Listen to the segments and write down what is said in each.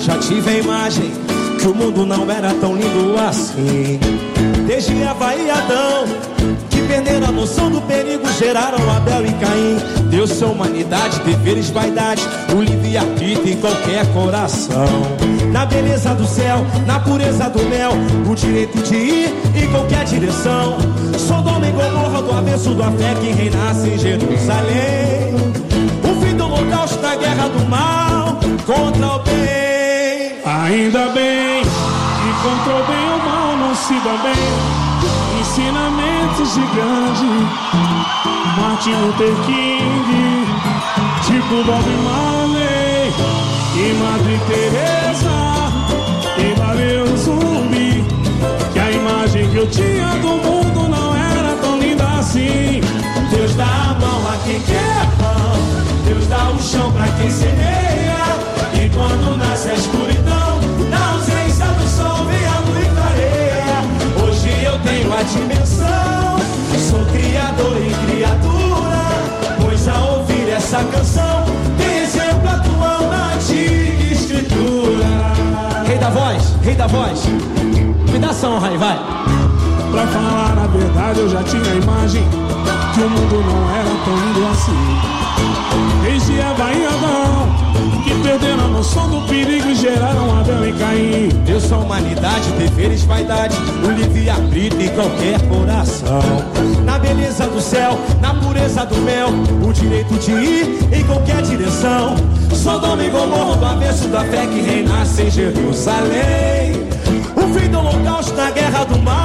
já tive a imagem que o mundo não era tão lindo assim. Desde Eva e Adão, que perderam a noção do perigo, geraram Abel e Caim. Deus sua humanidade, deveres, vaidade, o livre-arbítrio em qualquer coração. Na beleza do céu, na pureza do mel, o direito de ir em qualquer direção. Sodoma e Gomorra do avesso da fé que reinasse em Jerusalém. O fim do holocausto da guerra do mal contra o bem. Ainda bem que contra o bem o mal não se dá bem. Ensinamentos gigantes, Martin Luther King, tipo Bob Marley e Madre Teresa e valeu zumbi. Que a imagem que eu tinha do mundo não era tão linda assim. Deus dá a mão a quem quer pão, Deus dá o chão pra quem semeia. E quando nasce a escuridão, na ausência do sol vem a luz e clareia. Hoje eu tenho a dimensão, sou criador e criatura. Pois ao ouvir essa canção, tem exemplo atual na antiga escritura. Rei da voz, rei da voz, me dá essa honra vai. Pra falar a verdade, eu já tinha a imagem que o mundo não era tão lindo assim. Desde Eva e Adão, que perderam a noção do perigo e geraram Abel e Caim. Deus sua humanidade, deveres, vaidade, o livre-arbítrio em qualquer coração. Na beleza do céu, na pureza do mel, o direito de ir em qualquer direção. Sodoma e Gomorra do avesso da fé que reinasse em Jerusalém. O fim do holocausto na guerra do mal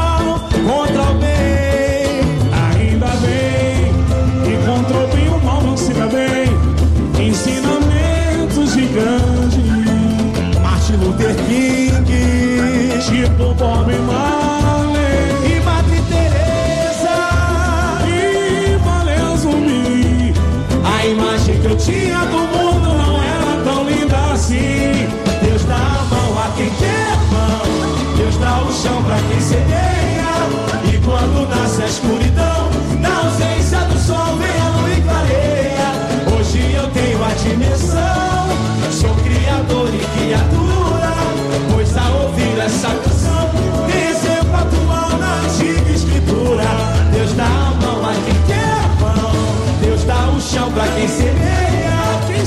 pra quem semeia.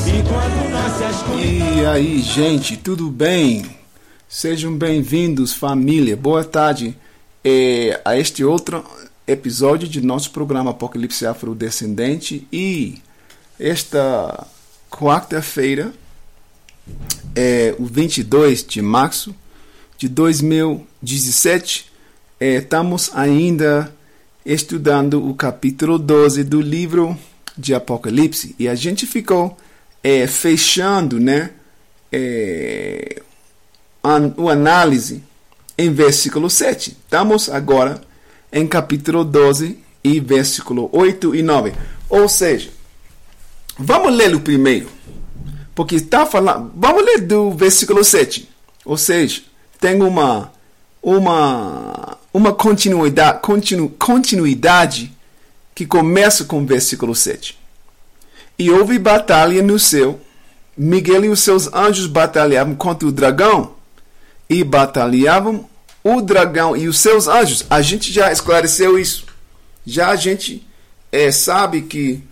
E quando nasce a escuridão. E aí, gente, tudo bem? Sejam bem-vindos, família. Boa tarde é, a este outro episódio de nosso programa Apocalipse Afrodescendente. E esta quarta-feira, é, o 22 de março de 2017, é, estamos ainda estudando o capítulo 12 do livro de Apocalipse. E a gente ficou é, fechando né, é, an, o análise em versículo 7. Estamos agora em capítulo 12 e versículo 8 e 9. Ou seja, vamos ler o primeiro. Porque está falando. Vamos ler do versículo 7. Ou seja, tem uma, uma, uma continuidade, continu, continuidade que começa com o versículo 7. E houve batalha no céu. Miguel e os seus anjos batalhavam contra o dragão. E batalhavam o dragão e os seus anjos. A gente já esclareceu isso. Já a gente é, sabe que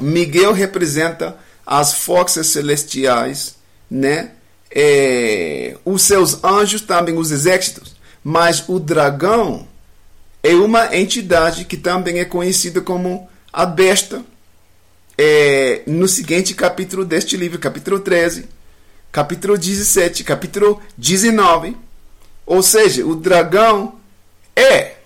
Miguel representa as forças celestiais, né? É, os seus anjos também os exércitos. Mas o dragão é uma entidade que também é conhecida como a besta é, no seguinte capítulo deste livro, capítulo 13, capítulo 17, capítulo 19. Ou seja, o dragão é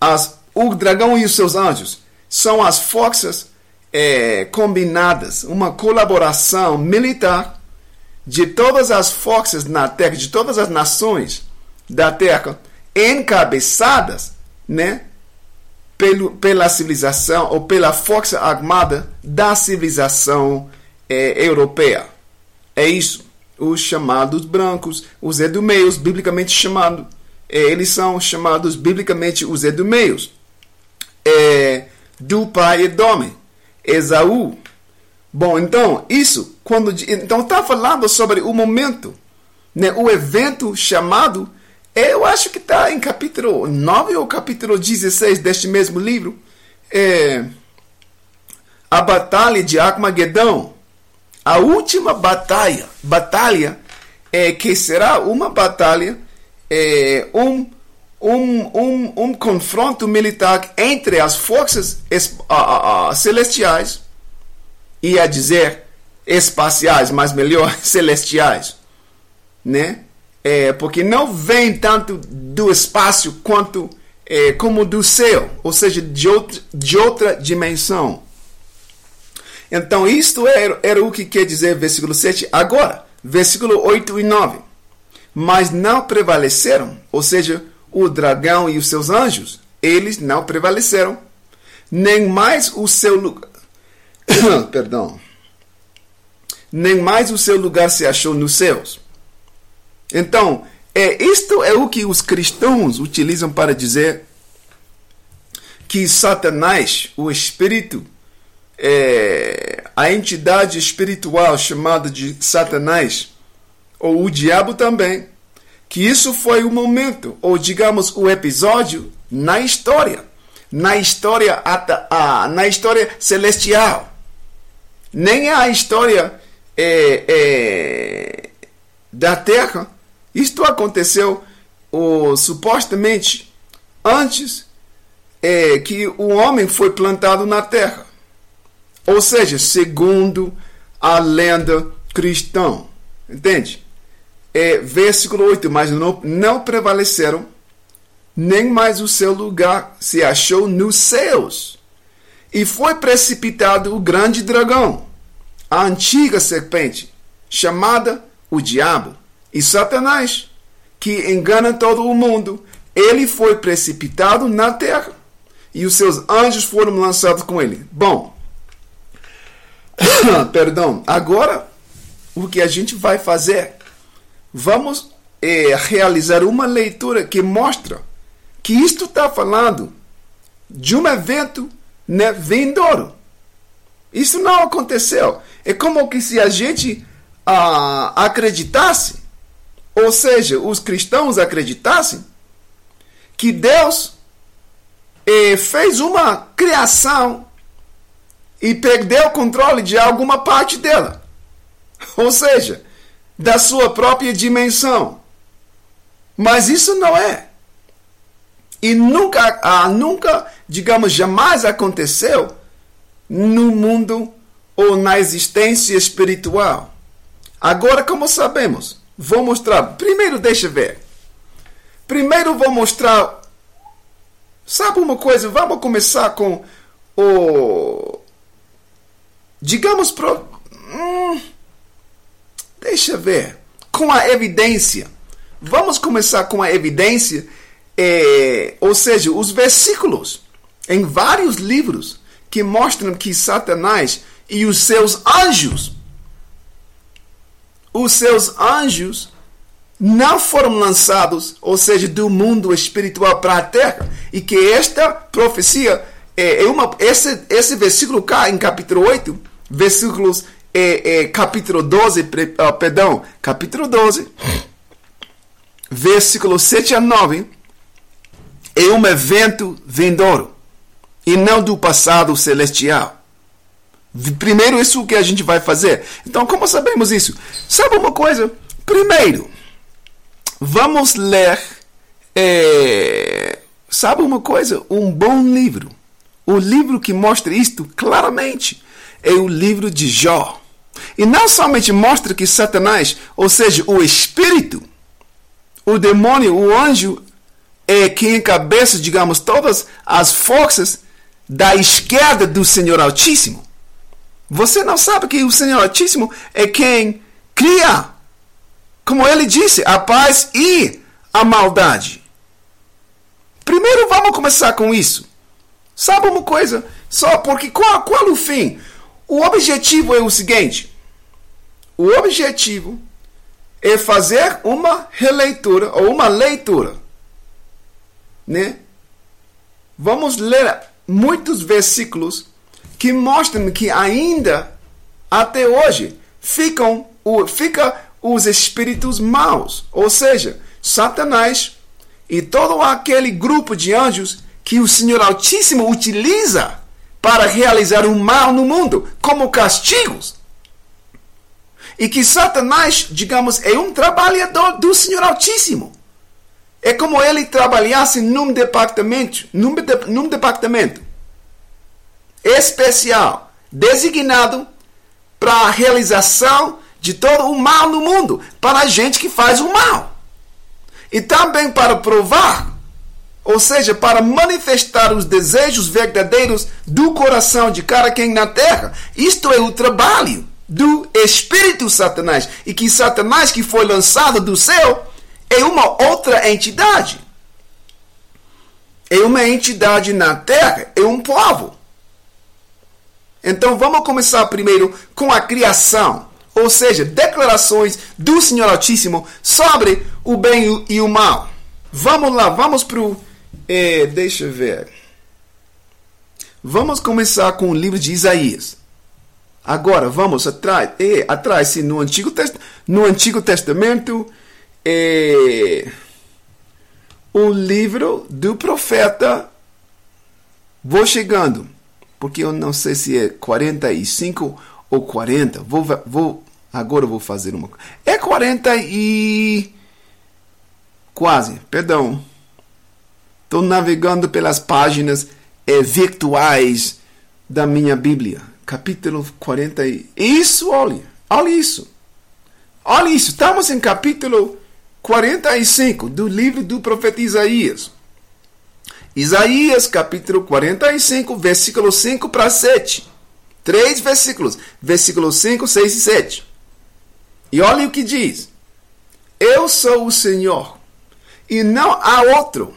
as, o dragão e os seus anjos são as forças é, combinadas, uma colaboração militar de todas as forças na Terra, de todas as nações da Terra, encabeçadas, né, pelo, pela civilização ou pela força armada da civilização é, europeia. É isso. Os chamados brancos, os edumeios, biblicamente chamados, é, eles são chamados biblicamente os edumeios, é, do pai Edome, Esaú, Bom, então, isso, quando. Então, está falando sobre o momento, né, o evento chamado. Eu acho que está em capítulo 9 ou capítulo 16 deste mesmo livro. É, a Batalha de Armagedão. A última batalha. Batalha é, que será uma batalha, é, um, um, um, um confronto militar entre as forças celestiais e a dizer espaciais, mas melhor celestiais, né? É, porque não vem tanto do espaço quanto é, como do céu, ou seja, de outra, de outra dimensão. Então, isto era, era o que quer dizer versículo 7. Agora, versículo 8 e 9. Mas não prevaleceram, ou seja, o dragão e os seus anjos, eles não prevaleceram, nem mais o seu lugar. Perdão. Nem mais o seu lugar se achou nos céus. Então, é, isto é o que os cristãos utilizam para dizer que Satanás, o espírito, é, a entidade espiritual chamada de Satanás, ou o diabo também, que isso foi o momento, ou digamos o episódio na história, na história, na história celestial. Nem a história é, é, da Terra. Isto aconteceu ou, supostamente antes é, que o homem foi plantado na Terra. Ou seja, segundo a lenda cristã. Entende? É, versículo 8: Mas não, não prevaleceram, nem mais o seu lugar se achou nos céus. E foi precipitado o grande dragão, a antiga serpente, chamada o Diabo e Satanás, que engana todo o mundo. Ele foi precipitado na terra e os seus anjos foram lançados com ele. Bom, Perdão. Agora, o que a gente vai fazer? Vamos é, realizar uma leitura que mostra que isto está falando de um evento né, vindouro. Isso não aconteceu. É como que se a gente ah, acreditasse, ou seja, os cristãos acreditassem, que Deus eh, fez uma criação e perdeu o controle de alguma parte dela. Ou seja, da sua própria dimensão. Mas isso não é. E nunca, ah, nunca, digamos, jamais aconteceu no mundo ou na existência espiritual. Agora, como sabemos, vou mostrar. Primeiro, deixa ver. Primeiro, vou mostrar. Sabe uma coisa? Vamos começar com o digamos, pro, hum, deixa ver, com a evidência. Vamos começar com a evidência, é, ou seja, os versículos em vários livros que mostram que Satanás e os seus anjos, os seus anjos não foram lançados, ou seja, do mundo espiritual para a terra, e que esta profecia é, é uma esse esse versículo cá em capítulo 8 versículos, é, é, capítulo 12, uh, perdão, capítulo 12, versículos 7 a 9, é um evento vindouro e não do passado celestial. Primeiro, isso que a gente vai fazer. Então, como sabemos isso? Sabe uma coisa? Primeiro, vamos ler. É, sabe uma coisa? Um bom livro. O livro que mostra isto claramente é o livro de Jó. E não somente mostra que Satanás, ou seja, o espírito, o demônio, o anjo, é quem encabeça, digamos, todas as forças da esquerda do Senhor Altíssimo. Você não sabe que o Senhor Altíssimo é quem cria, como ele disse, a paz e a maldade. Primeiro vamos começar com isso. Sabe uma coisa? Só porque qual, qual o fim? O objetivo é o seguinte: o objetivo é fazer uma releitura ou uma leitura, né? Vamos ler muitos versículos que mostram que ainda até hoje, ficam, fica os espíritos maus, ou seja, Satanás e todo aquele grupo de anjos que o Senhor Altíssimo utiliza para realizar o mal no mundo como castigos. E que Satanás, digamos, é um trabalhador do Senhor Altíssimo. É como ele trabalhasse num departamento, num, de, num departamento especial, designado para a realização de todo o mal no mundo, para a gente que faz o mal. E também para provar, ou seja, para manifestar os desejos verdadeiros do coração de cada quem na terra. Isto é o trabalho do espírito Satanás. E que Satanás, que foi lançado do céu, é uma outra entidade. É uma entidade na terra, é um povo. Então vamos começar primeiro com a criação, ou seja, declarações do Senhor Altíssimo sobre o bem e o mal. Vamos lá, vamos para o. É, deixa eu ver. Vamos começar com o livro de Isaías. Agora vamos atrás, é, atrás sim, no Antigo, no Antigo Testamento, é, o livro do profeta. Vou chegando, porque eu não sei se é 45 ou 40. Vou, vou, agora vou fazer uma. É 40 e. Quase, perdão. Estou navegando pelas páginas é, virtuais da minha Bíblia. Capítulo 40. Isso, olha. Olha isso. Olha isso. Estamos em capítulo 45 do livro do profeta Isaías. Isaías, capítulo 45, versículo 5 para 7. Três versículos. Versículos 5, 6 e 7. E olha o que diz: Eu sou o Senhor, e não há outro.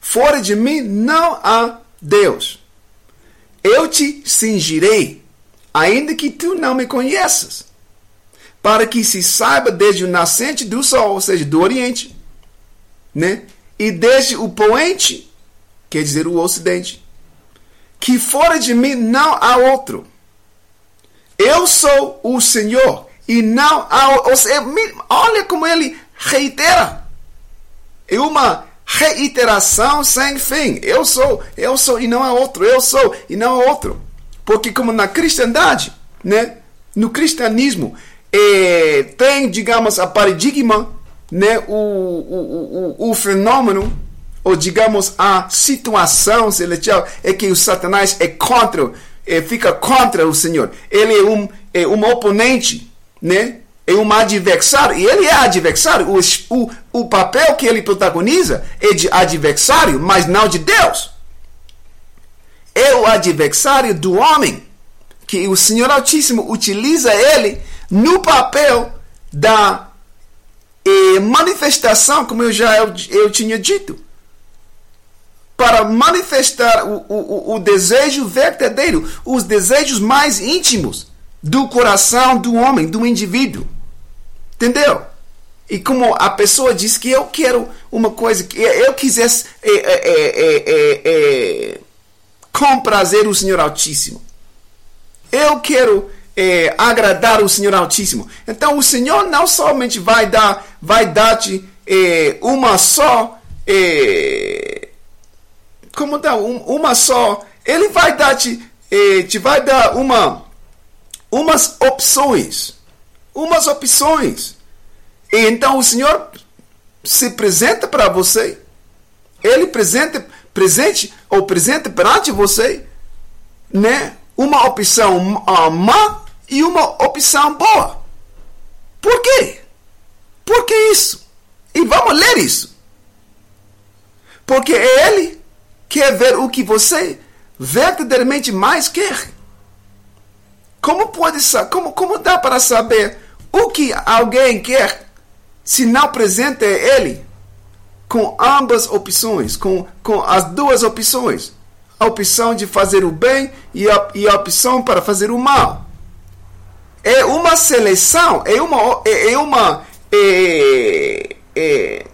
Fora de mim não há Deus. Eu te cingirei, ainda que tu não me conheças para que se saiba desde o nascente do sol, ou seja, do oriente, né? E desde o poente, quer dizer o ocidente, que fora de mim não há outro. Eu sou o Senhor e não há ou seja, olha como ele reitera. É uma reiteração sem fim. Eu sou, eu sou e não há outro. Eu sou e não há outro. Porque como na cristandade, né? No cristianismo, é, tem, digamos, a paradigma, né, o, o, o, o fenômeno, ou digamos, a situação celestial é que o Satanás é contra, é, fica contra o Senhor. Ele é um, é um oponente, né? é um adversário, e ele é adversário. O, o, o papel que ele protagoniza é de adversário, mas não de Deus. É o adversário do homem, que o Senhor Altíssimo utiliza ele no papel da eh, manifestação, como eu já eu, eu tinha dito, para manifestar o, o, o desejo verdadeiro, os desejos mais íntimos do coração do homem, do indivíduo. Entendeu? E como a pessoa diz que eu quero uma coisa que eu quisesse é, é, é, o Senhor Altíssimo. Eu quero é, agradar o Senhor Altíssimo. Então o Senhor não somente vai dar, vai dar-te é, uma só, é, como dá um, uma só, Ele vai dar-te, é, te vai dar uma, umas opções, umas opções. E então o Senhor se apresenta para você, Ele presente, presente ou presente perante você, né? Uma opção uh, má e uma opção boa. Por quê? Por que isso? E vamos ler isso. Porque ele quer ver o que você verdadeiramente mais quer. Como pode como como dá para saber o que alguém quer se não apresenta ele com ambas opções, com, com as duas opções, a opção de fazer o bem e a, e a opção para fazer o mal é uma seleção, é uma. É, é uma é, é,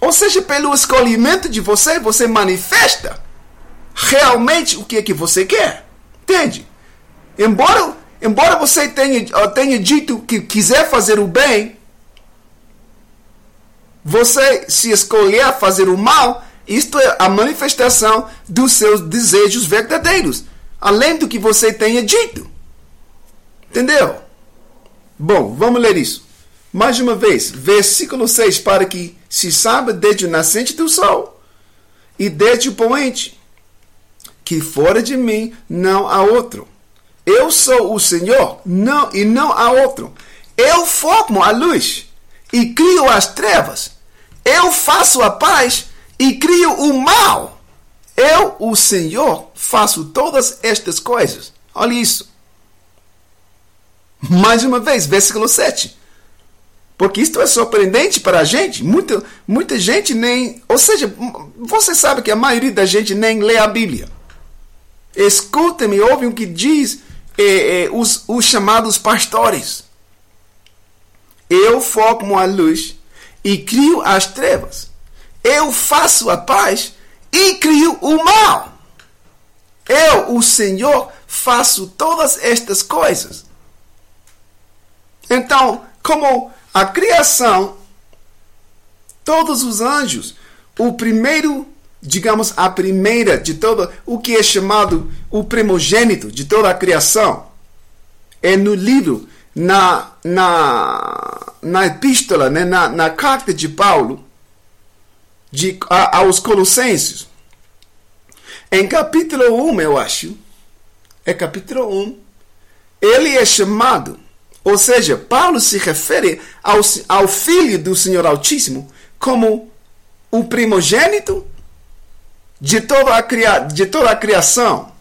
ou seja, pelo escolhimento de você, você manifesta realmente o que é que você quer. Entende? Embora embora você tenha, tenha dito que quiser fazer o bem, você se escolher fazer o mal, isto é a manifestação dos seus desejos verdadeiros, além do que você tenha dito. Entendeu? Bom, vamos ler isso. Mais uma vez, versículo 6, para que se saiba desde o nascente do sol e desde o poente, que fora de mim não há outro. Eu sou o Senhor, não e não há outro. Eu formo a luz e crio as trevas. Eu faço a paz e crio o mal. Eu, o Senhor, faço todas estas coisas. Olha isso. Mais uma vez, versículo 7. Porque isto é surpreendente para a gente. Muita, muita gente nem. Ou seja, você sabe que a maioria da gente nem lê a Bíblia. Escutem e ouvem o que diz eh, eh, os, os chamados pastores. Eu foco a luz e crio as trevas. Eu faço a paz e crio o mal. Eu, o Senhor, faço todas estas coisas. Então, como a criação, todos os anjos, o primeiro, digamos, a primeira de todo o que é chamado o primogênito de toda a criação, é no livro, na, na, na epístola, né, na, na carta de Paulo de, a, aos Colossenses. Em capítulo 1, eu acho, é capítulo 1, ele é chamado ou seja, Paulo se refere ao, ao Filho do Senhor Altíssimo como o primogênito de toda, a cria, de toda a criação.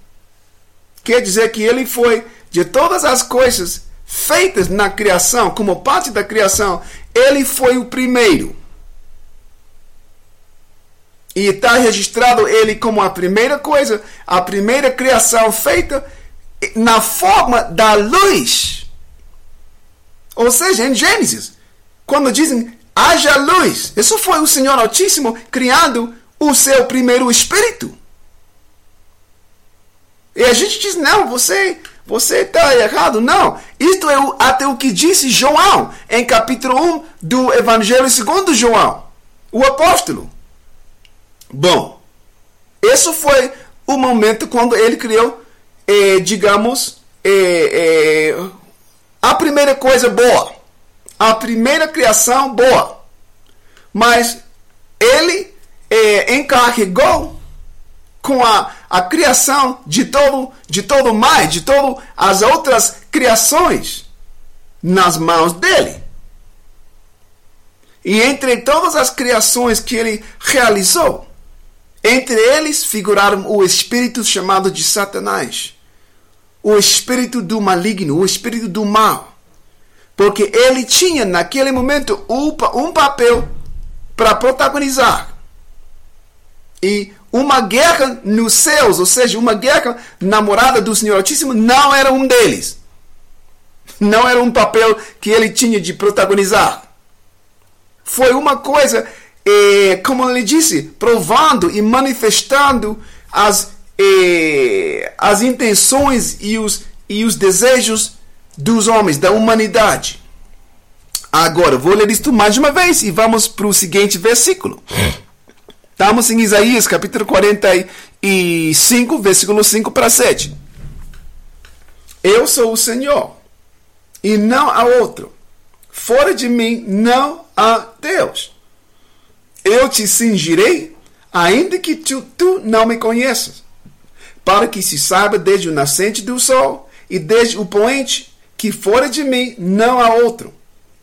Quer dizer que ele foi de todas as coisas feitas na criação, como parte da criação, ele foi o primeiro. E está registrado ele como a primeira coisa, a primeira criação feita na forma da luz. Ou seja, em Gênesis, quando dizem haja luz, isso foi o Senhor Altíssimo criando o seu primeiro espírito. E a gente diz: não, você você está errado. Não, isto é até o que disse João em capítulo 1 do Evangelho segundo João, o apóstolo. Bom, esse foi o momento quando ele criou, eh, digamos, eh, eh, a primeira coisa boa, a primeira criação boa, mas ele é, encarregou com a, a criação de todo de todo mais, de todas as outras criações nas mãos dele. E entre todas as criações que ele realizou, entre eles figuraram o espírito chamado de Satanás o espírito do maligno, o espírito do mal. Porque ele tinha naquele momento um papel para protagonizar. E uma guerra nos céus, ou seja, uma guerra namorada do Senhor Altíssimo, não era um deles. Não era um papel que ele tinha de protagonizar. Foi uma coisa, eh, como ele disse, provando e manifestando as eh, as intenções e os, e os desejos dos homens, da humanidade. Agora, vou ler isto mais uma vez e vamos para o seguinte versículo. Estamos em Isaías, capítulo 45, versículo 5 para 7. Eu sou o Senhor e não há outro. Fora de mim não há Deus. Eu te cingirei, ainda que tu, tu não me conheças para que se saiba desde o nascente do sol e desde o poente que fora de mim não há outro.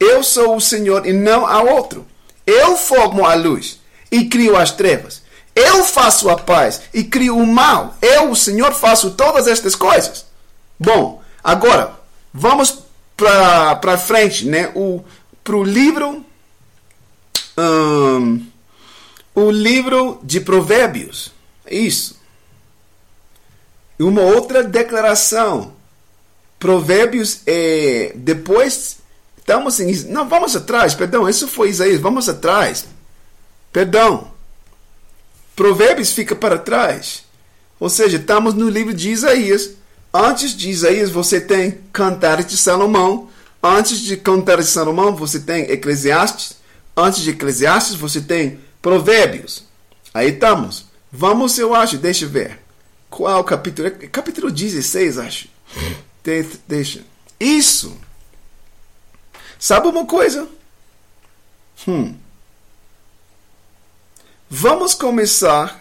Eu sou o Senhor e não há outro. Eu formo a luz e crio as trevas. Eu faço a paz e crio o mal. Eu, o Senhor, faço todas estas coisas. Bom, agora vamos para frente, né? O para o livro um, o livro de Provérbios. Isso uma outra declaração. Provérbios, é, depois, estamos em. Não, vamos atrás, perdão, isso foi Isaías, vamos atrás. Perdão. Provérbios fica para trás. Ou seja, estamos no livro de Isaías, Antes de Isaías, você tem Cantares de Salomão. Antes de Cantares de Salomão, você tem Eclesiastes. Antes de Eclesiastes, você tem Provérbios. Aí estamos. Vamos, eu acho, deixa eu ver. Qual capítulo? Capítulo 16, acho. Deixa. Isso. Sabe uma coisa? Hum. Vamos começar.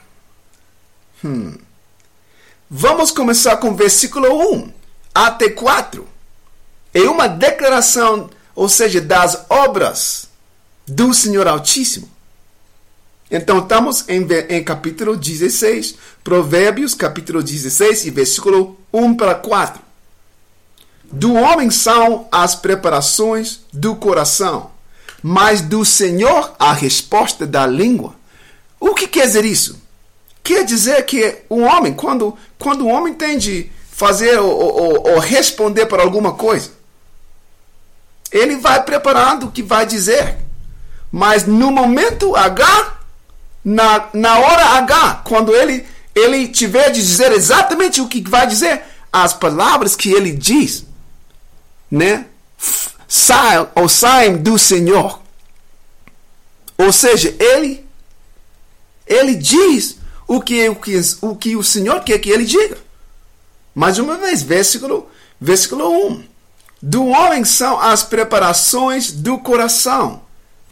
Hum. Vamos começar com versículo 1 até 4. É uma declaração, ou seja, das obras do Senhor Altíssimo. Então, estamos em, em capítulo 16, Provérbios, capítulo 16, e versículo 1 para 4. Do homem são as preparações do coração, mas do Senhor a resposta da língua. O que quer dizer isso? Quer dizer que o homem, quando, quando o homem tem de fazer ou, ou, ou responder para alguma coisa, ele vai preparando o que vai dizer. Mas no momento H, na, na hora H, quando ele, ele tiver de dizer exatamente o que vai dizer, as palavras que ele diz, né? Saem ou saem do Senhor. Ou seja, ele ele diz o que, o que, o que o Senhor quer que ele diga. Mais uma vez, versículo, versículo 1. Do homem são as preparações do coração,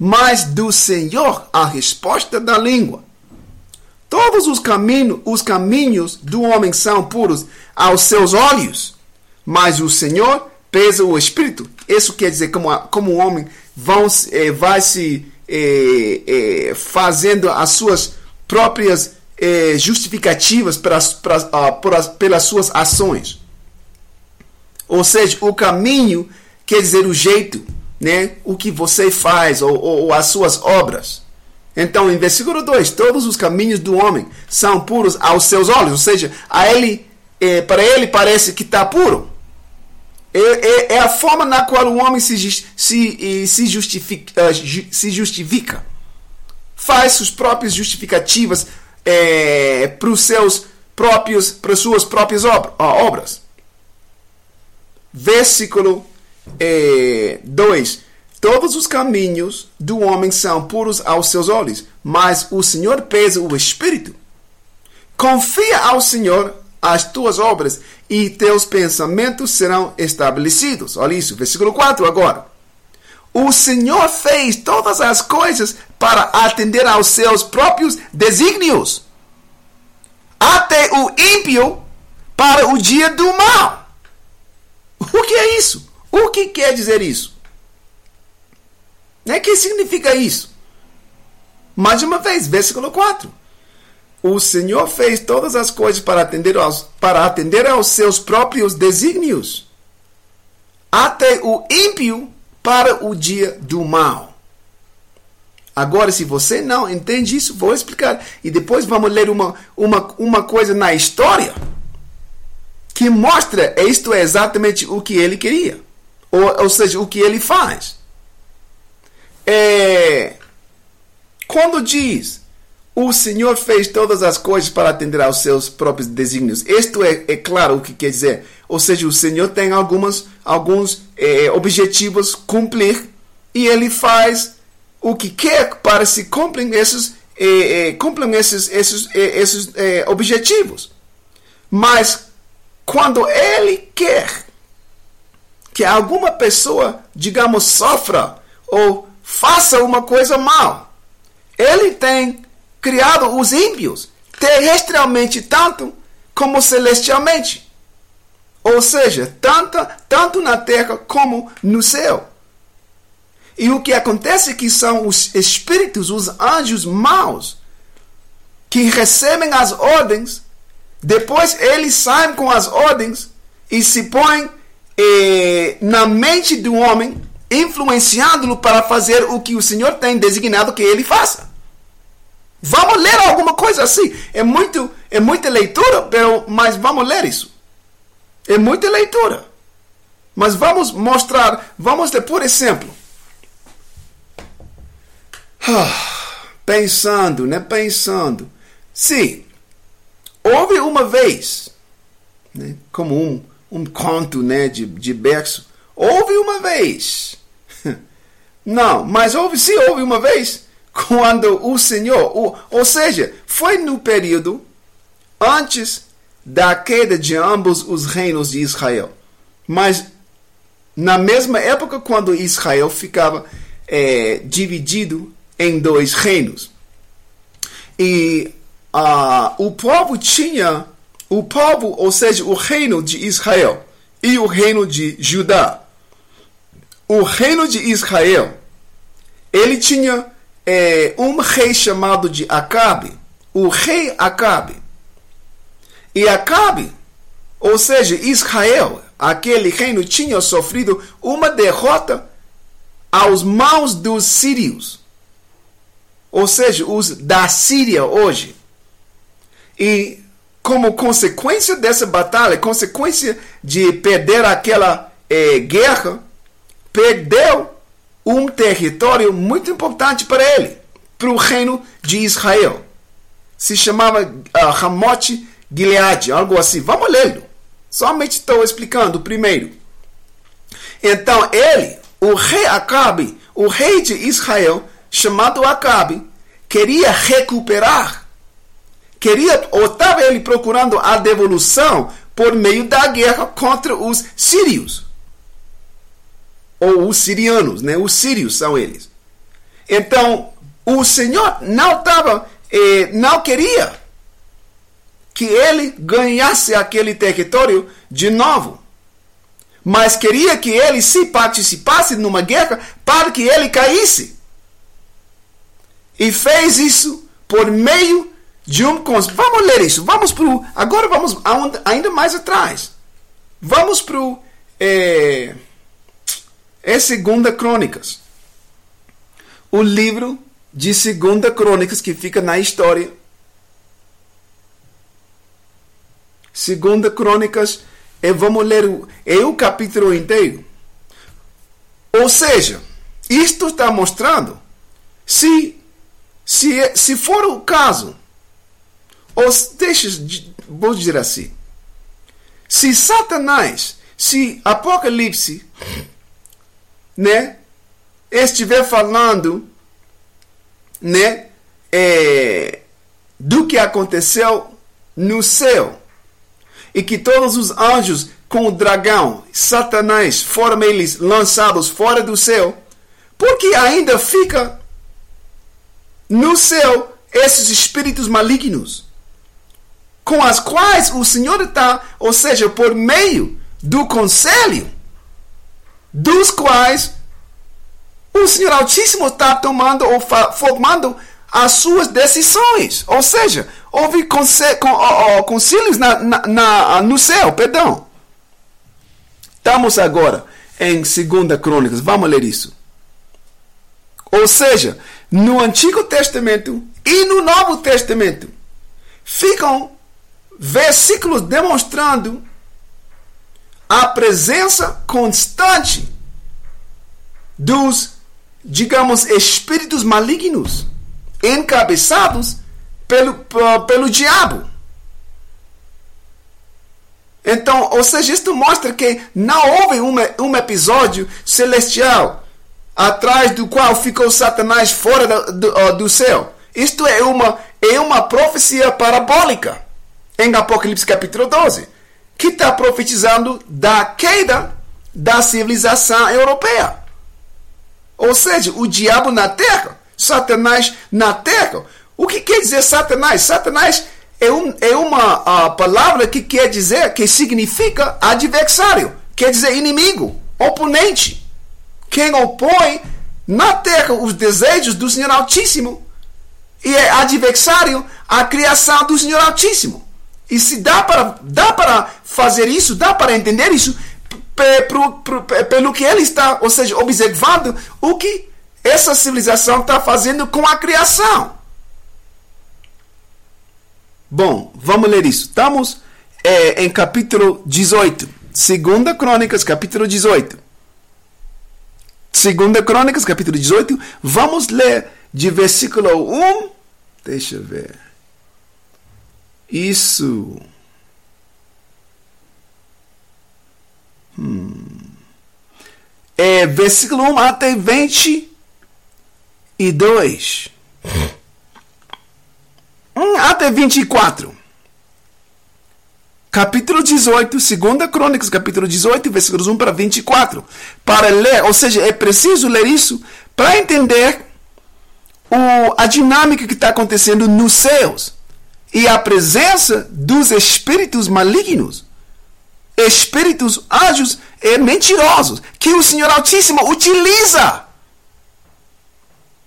mas do Senhor a resposta da língua. Todos os, caminho, os caminhos do homem são puros aos seus olhos, mas o Senhor pesa o espírito. Isso quer dizer como, como o homem vão, eh, vai se eh, eh, fazendo as suas próprias justificativas para, para, uh, pelas suas ações. Ou seja, o caminho quer dizer o jeito, né? o que você faz ou, ou, ou as suas obras. Então, em versículo 2, todos os caminhos do homem são puros aos seus olhos, ou seja, a ele, eh, para ele parece que está puro. É, é, é, a forma na qual o homem se, se, se, justifica, uh, se justifica faz suas próprias justificativas é, para os seus próprios, para suas próprias obras. Versículo 2: é, Todos os caminhos do homem são puros aos seus olhos, mas o Senhor pesa o espírito. Confia ao Senhor as tuas obras e teus pensamentos serão estabelecidos. Olha isso, versículo 4 agora. O Senhor fez todas as coisas para atender aos seus próprios desígnios. Até o ímpio para o dia do mal. O que é isso? O que quer dizer isso? O que significa isso? Mais uma vez, versículo 4. O Senhor fez todas as coisas para atender aos, para atender aos seus próprios desígnios. Até o ímpio para o dia do mal. Agora, se você não entende isso, vou explicar. E depois vamos ler uma, uma, uma coisa na história que mostra isto é exatamente o que ele queria. Ou, ou seja, o que ele faz. É, quando diz o Senhor fez todas as coisas para atender aos seus próprios desígnios. Isto é, é claro o que quer dizer. Ou seja, o Senhor tem algumas, alguns é, objetivos cumprir e ele faz o que quer para se cumprir esses, é, é, cumprir esses, esses, é, esses é, objetivos. Mas quando ele quer que alguma pessoa, digamos, sofra ou faça uma coisa mal, ele tem criado os ímpios, terrestrialmente tanto como celestialmente. Ou seja, tanto, tanto na terra como no céu. E o que acontece é que são os espíritos, os anjos maus, que recebem as ordens, depois eles saem com as ordens e se põem eh, na mente do homem, influenciando-lo para fazer o que o Senhor tem designado que ele faça. Vamos ler alguma coisa assim. É muito, é muita leitura, mas vamos ler isso. É muita leitura. Mas vamos mostrar, vamos ler, por exemplo. Pensando, né? Pensando. Se houve uma vez, né? como um, um conto né, de, de berço. Houve uma vez. Não, mas houve, sim, houve uma vez quando o Senhor, o, ou seja, foi no período antes da queda de ambos os reinos de Israel. Mas na mesma época, quando Israel ficava é, dividido em dois reinos. E uh, o povo tinha, o povo, ou seja, o reino de Israel e o reino de Judá. O reino de Israel, ele tinha é, um rei chamado de Acabe, o rei Acabe. E Acabe, ou seja, Israel, aquele reino tinha sofrido uma derrota aos mãos dos sírios, ou seja, os da Síria hoje. E como consequência dessa batalha, consequência de perder aquela eh, guerra, perdeu um território muito importante para ele, para o reino de Israel. Se chamava uh, Ramote Gilead, algo assim. Vamos lê-lo. Somente estou explicando primeiro. Então ele, o rei Acabe, o rei de Israel, chamado Acabe, queria recuperar. Queria, ou estava ele procurando a devolução por meio da guerra contra os sírios. Ou os sirianos, né? Os sírios são eles. Então, o Senhor não estava, eh, não queria que ele ganhasse aquele território de novo. Mas queria que ele se participasse numa guerra para que ele caísse. E fez isso por meio de um Vamos ler isso. Vamos para Agora vamos ainda mais atrás. Vamos para o. É, é Segunda Crônicas. O livro de Segunda Crônicas que fica na história Segunda Crônicas, e vamos ler o, é o capítulo inteiro. Ou seja, isto está mostrando se se se for o caso, ou deixa, vou dizer assim, se Satanás, se Apocalipse, né, estiver falando, né, é, do que aconteceu no céu, e que todos os anjos com o dragão, Satanás, foram eles lançados fora do céu, porque ainda fica no céu esses espíritos malignos, com as quais o Senhor está, ou seja, por meio do conselho, dos quais o Senhor Altíssimo está tomando ou formando as suas decisões. Ou seja, houve concílios na, na, na, no céu, perdão. Estamos agora em 2 Crônicas, vamos ler isso. Ou seja, no Antigo Testamento e no Novo Testamento ficam versículos demonstrando a presença constante dos, digamos, espíritos malignos encabeçados pelo, pelo diabo. Então, ou seja, isto mostra que não houve um, um episódio celestial atrás do qual ficou Satanás fora do, do, do céu. Isto é uma, é uma profecia parabólica em Apocalipse capítulo 12, que está profetizando da queda da civilização europeia. Ou seja, o diabo na terra Satanás na terra. O que quer dizer Satanás? Satanás é, um, é uma uh, palavra que quer dizer, que significa adversário, quer dizer inimigo, oponente. Quem opõe na terra os desejos do Senhor Altíssimo e é adversário à criação do Senhor Altíssimo. E se dá para, dá para fazer isso, dá para entender isso pelo que ele está, ou seja, observando o que essa civilização está fazendo com a criação. Bom, vamos ler isso. Estamos é, em capítulo 18. Segunda Crônicas, capítulo 18. Segunda Crônicas, capítulo 18. Vamos ler de versículo 1. Deixa eu ver. Isso. Hum. É, versículo 1 até 22. Hum, até 24. Capítulo 18, 2 Crônicas, capítulo 18, versículos 1 para 24. Para ler, ou seja, é preciso ler isso para entender o, a dinâmica que está acontecendo nos céus e a presença dos espíritos malignos, espíritos ágios e mentirosos, que o Senhor Altíssimo utiliza.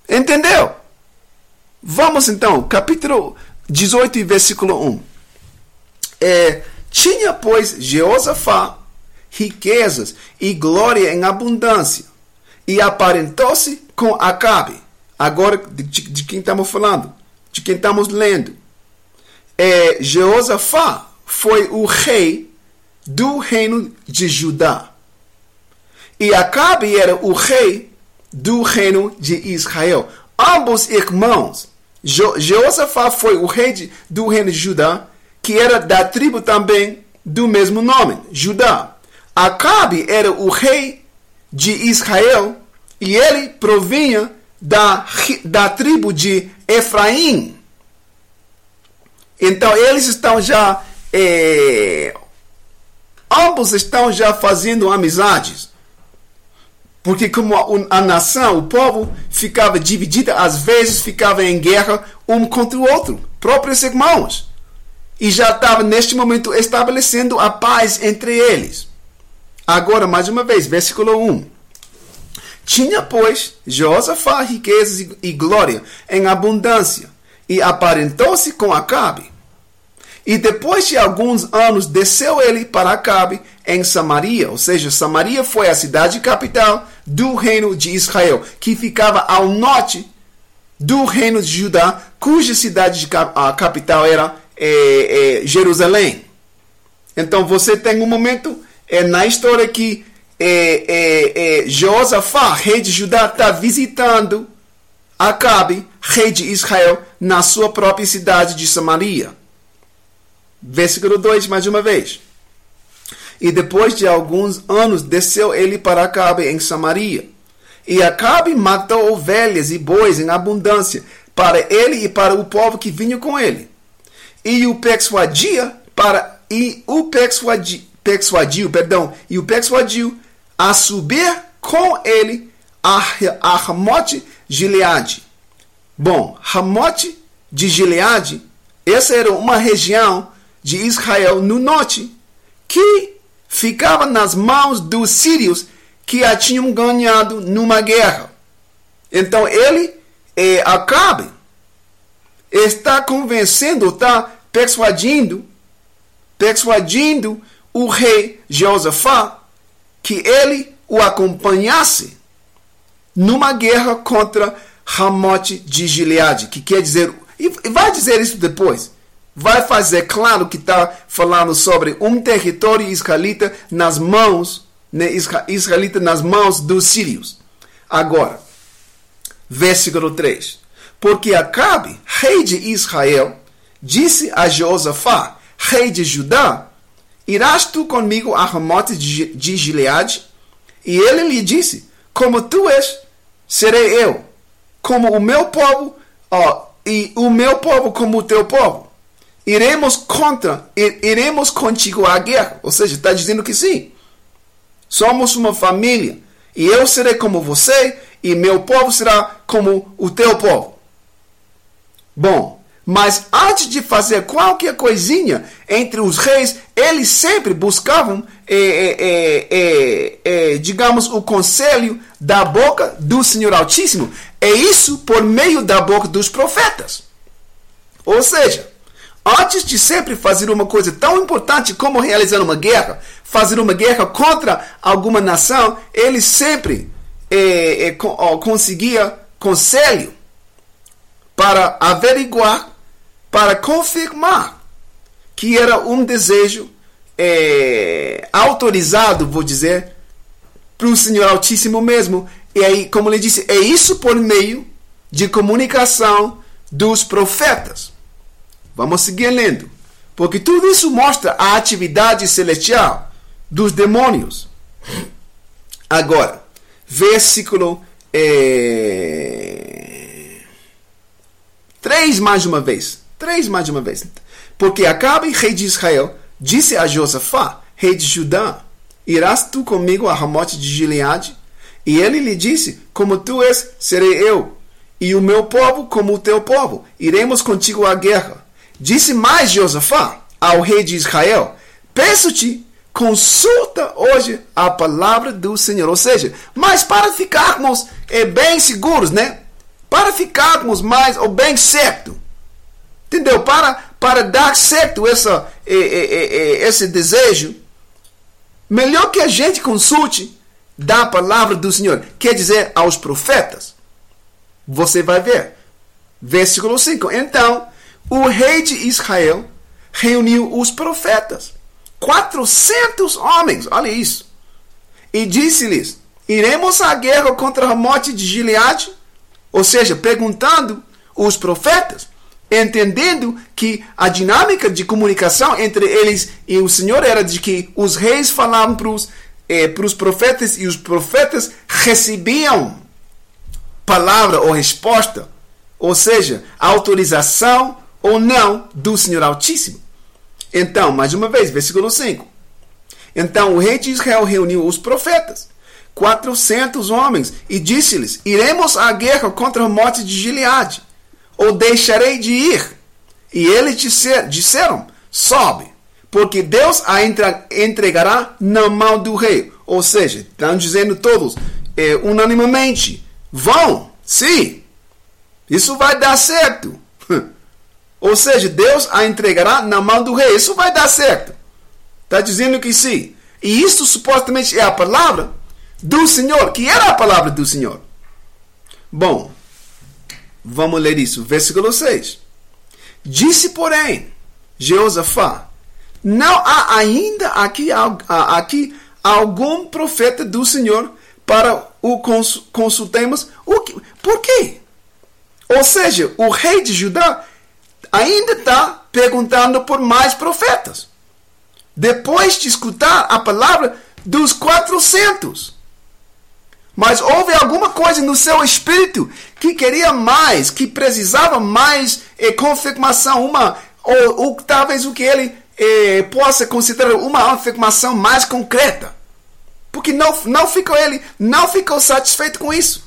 Entendeu? Vamos então, capítulo 18, versículo 1. É, tinha, pois, Jeosafá riquezas e glória em abundância, e aparentou-se com Acabe. Agora, de, de, quem estamos falando? De quem estamos lendo? É, Jeosafá foi o rei do reino de Judá. E Acabe era o rei do reino de Israel. Ambos irmãos. Jeosafá foi o rei de, do reino de Judá que era da tribo também do mesmo nome, Judá. Acabe era o rei de Israel e ele provinha da, da tribo de Efraim. Então eles estão já. É, ambos estão já fazendo amizades. Porque como a, a, nação, o povo ficava dividida, às vezes ficava em guerra um contra o outro, próprios irmãos e já estava neste momento estabelecendo a paz entre eles. Agora, mais uma vez, versículo 1. Tinha, pois, Josafá riquezas e glória em abundância, e aparentou-se com Acabe. E depois de alguns anos desceu ele para Acabe em Samaria, ou seja, Samaria foi a cidade capital do reino de Israel, que ficava ao norte do reino de Judá, cuja cidade capital era é, é, Jerusalém. Então você tem um momento é, na história que é, é, é, Josafá, rei de Judá, está visitando Acabe, rei de Israel, na sua própria cidade de Samaria. Versículo 2, mais uma vez. E depois de alguns anos, desceu ele para Acabe em Samaria. E Acabe matou ovelhas e bois em abundância para ele e para o povo que vinha com ele e o persuadia para e o persuadio, persuadio, perdão, e o persuadiu a subir com ele a, a Ramote Gileade. Bom, Ramote de Gileade, essa era uma região de Israel no norte que ficava nas mãos dos sírios que a tinham ganhado numa guerra. Então ele é, Acabe está convencendo, está persuadindo, persuadindo o rei Josafá que ele o acompanhasse numa guerra contra Ramote de Gileade, que quer dizer, e vai dizer isso depois, vai fazer claro que está falando sobre um território israelita nas mãos, né, israelita nas mãos dos sírios. Agora, versículo 3. Porque Acabe, rei de Israel, disse a Josafá, rei de Judá, irás tu comigo a Ramote de Gileade? E ele lhe disse, como tu és, serei eu, como o meu povo, ó, e o meu povo como o teu povo. Iremos contra, iremos contigo à guerra. Ou seja, está dizendo que sim. Somos uma família. E eu serei como você, e meu povo será como o teu povo. Bom, mas antes de fazer qualquer coisinha entre os reis, eles sempre buscavam, é, digamos, o conselho da boca do Senhor Altíssimo. É isso por meio da boca dos profetas. Ou seja, antes de sempre fazer uma coisa tão importante como realizar uma guerra, fazer uma guerra contra alguma nação, ele sempre é, é, conseguia conselho para averiguar para confirmar que era um desejo é, autorizado, vou dizer, para o Senhor Altíssimo mesmo. E aí, como ele disse, é isso por meio de comunicação dos profetas. Vamos seguir lendo. Porque tudo isso mostra a atividade celestial dos demônios. Agora, versículo é, 3 mais uma vez. 3 mais uma vez. Porque Acabe, rei de Israel, disse a Josafá, rei de Judá, irás tu comigo a Ramote de Gileade? E ele lhe disse, como tu és, serei eu, e o meu povo como o teu povo. Iremos contigo à guerra. Disse mais Josafá ao rei de Israel, peço-te, consulta hoje a palavra do Senhor. Ou seja, mas para ficarmos é, bem seguros, né? Para ficarmos mais ou bem certo. Entendeu? Para, para dar certo essa, é, é, esse desejo, melhor que a gente consulte da palavra do Senhor, quer dizer, aos profetas. Você vai ver. Versículo 5. Então, o rei de Israel reuniu os profetas. 400 homens, olha isso. E disse-lhes: Iremos à guerra contra a morte de Gileade? Ou seja, perguntando os profetas, entendendo que a dinâmica de comunicação entre eles e o Senhor era de que os reis falavam para os, eh, para os profetas e os profetas recebiam palavra ou resposta, ou seja, autorização ou não do Senhor Altíssimo. Então, mais uma vez, versículo 5. Então o rei de Israel reuniu os profetas, 400 homens, e disse-lhes: Iremos à guerra contra a morte de Gileade, ou deixarei de ir? E eles disseram: Sobe, porque Deus a entregará na mão do rei. Ou seja, estão dizendo todos, é, unanimamente: Vão, sim, isso vai dar certo. Ou seja, Deus a entregará na mão do rei. Isso vai dar certo. Está dizendo que sim. E isso supostamente é a palavra do Senhor, que era a palavra do Senhor. Bom, vamos ler isso. Versículo 6. Disse, porém, Jeosafá, não há ainda aqui, aqui algum profeta do Senhor para o consultemos. O que, por quê? Ou seja, o rei de Judá ainda está perguntando por mais profetas. Depois de escutar a palavra dos 400. Mas houve alguma coisa no seu espírito que queria mais, que precisava mais eh, confirmação, uma, ou, ou talvez o que ele eh, possa considerar uma afirmação mais concreta. Porque não, não ficou ele não ficou satisfeito com isso.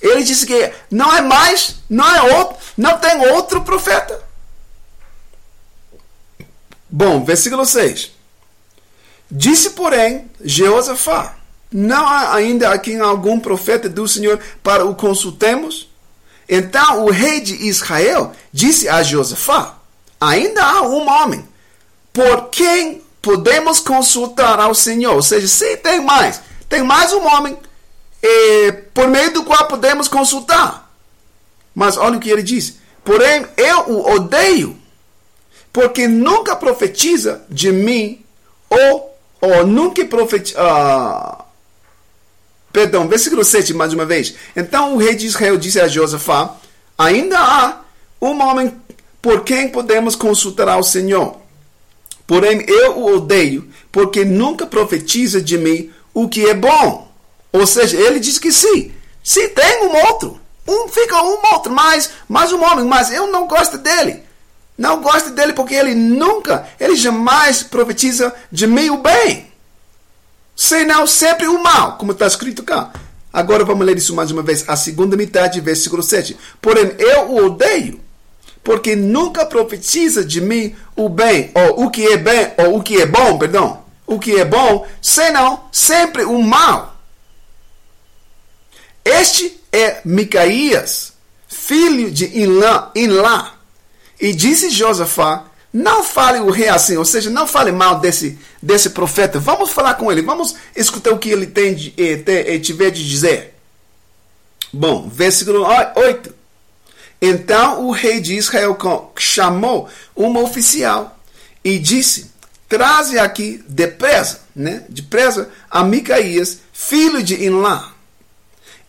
Ele disse que não é mais, não é outro, não tem outro profeta. Bom, versículo 6. Disse, porém, Jeosafá: Não há ainda aqui algum profeta do Senhor para o consultemos? Então o rei de Israel disse a Josafá: Ainda há um homem por quem podemos consultar ao Senhor. Ou seja, sim, tem mais. Tem mais um homem por meio do qual podemos consultar. Mas olha o que ele diz. Porém, eu o odeio, porque nunca profetiza de mim, ou, ou nunca profetiza. Uh, perdão, versículo 7, mais uma vez. Então o rei de Israel disse a Josafá: Ainda há um homem por quem podemos consultar ao Senhor. Porém, eu o odeio, porque nunca profetiza de mim o que é bom. Ou seja, ele diz que sim. Se tem um outro. Um fica um outro, mais, mais um homem, mas eu não gosto dele. Não gosto dele porque ele nunca, ele jamais profetiza de mim o bem. Senão sempre o mal, como está escrito cá. Agora vamos ler isso mais uma vez, a segunda metade, versículo 7. Porém, eu o odeio, porque nunca profetiza de mim o bem, ou o que é bem, ou o que é bom, perdão. O que é bom, senão sempre o mal. Este é Micaías, filho de Inlá, Inlá. E disse Josafá, não fale o rei assim, ou seja, não fale mal desse, desse profeta. Vamos falar com ele, vamos escutar o que ele tem de, eh, eh, tiver de dizer. Bom, versículo 8. Então o rei de Israel chamou uma oficial e disse: Traze aqui depressa, né, depressa, a Micaías, filho de Inlá.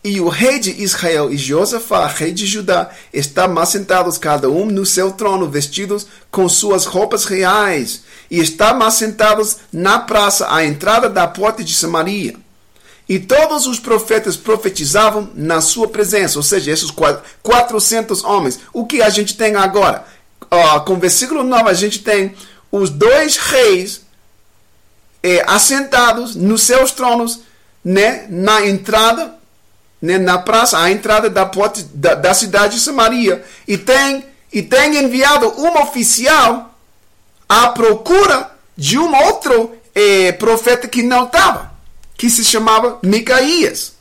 E o rei de Israel e Josafá, rei de Judá, estavam assentados cada um no seu trono, vestidos com suas roupas reais, e estavam assentados na praça à entrada da porta de Samaria. E todos os profetas profetizavam na sua presença, ou seja, esses 400 homens. O que a gente tem agora? Uh, com o versículo 9, a gente tem os dois reis eh, assentados nos seus tronos, né, na entrada né, na praça, à entrada da porta da, da cidade de Samaria, e tem, e tem enviado um oficial à procura de um outro eh, profeta que não estava, que se chamava Micaías.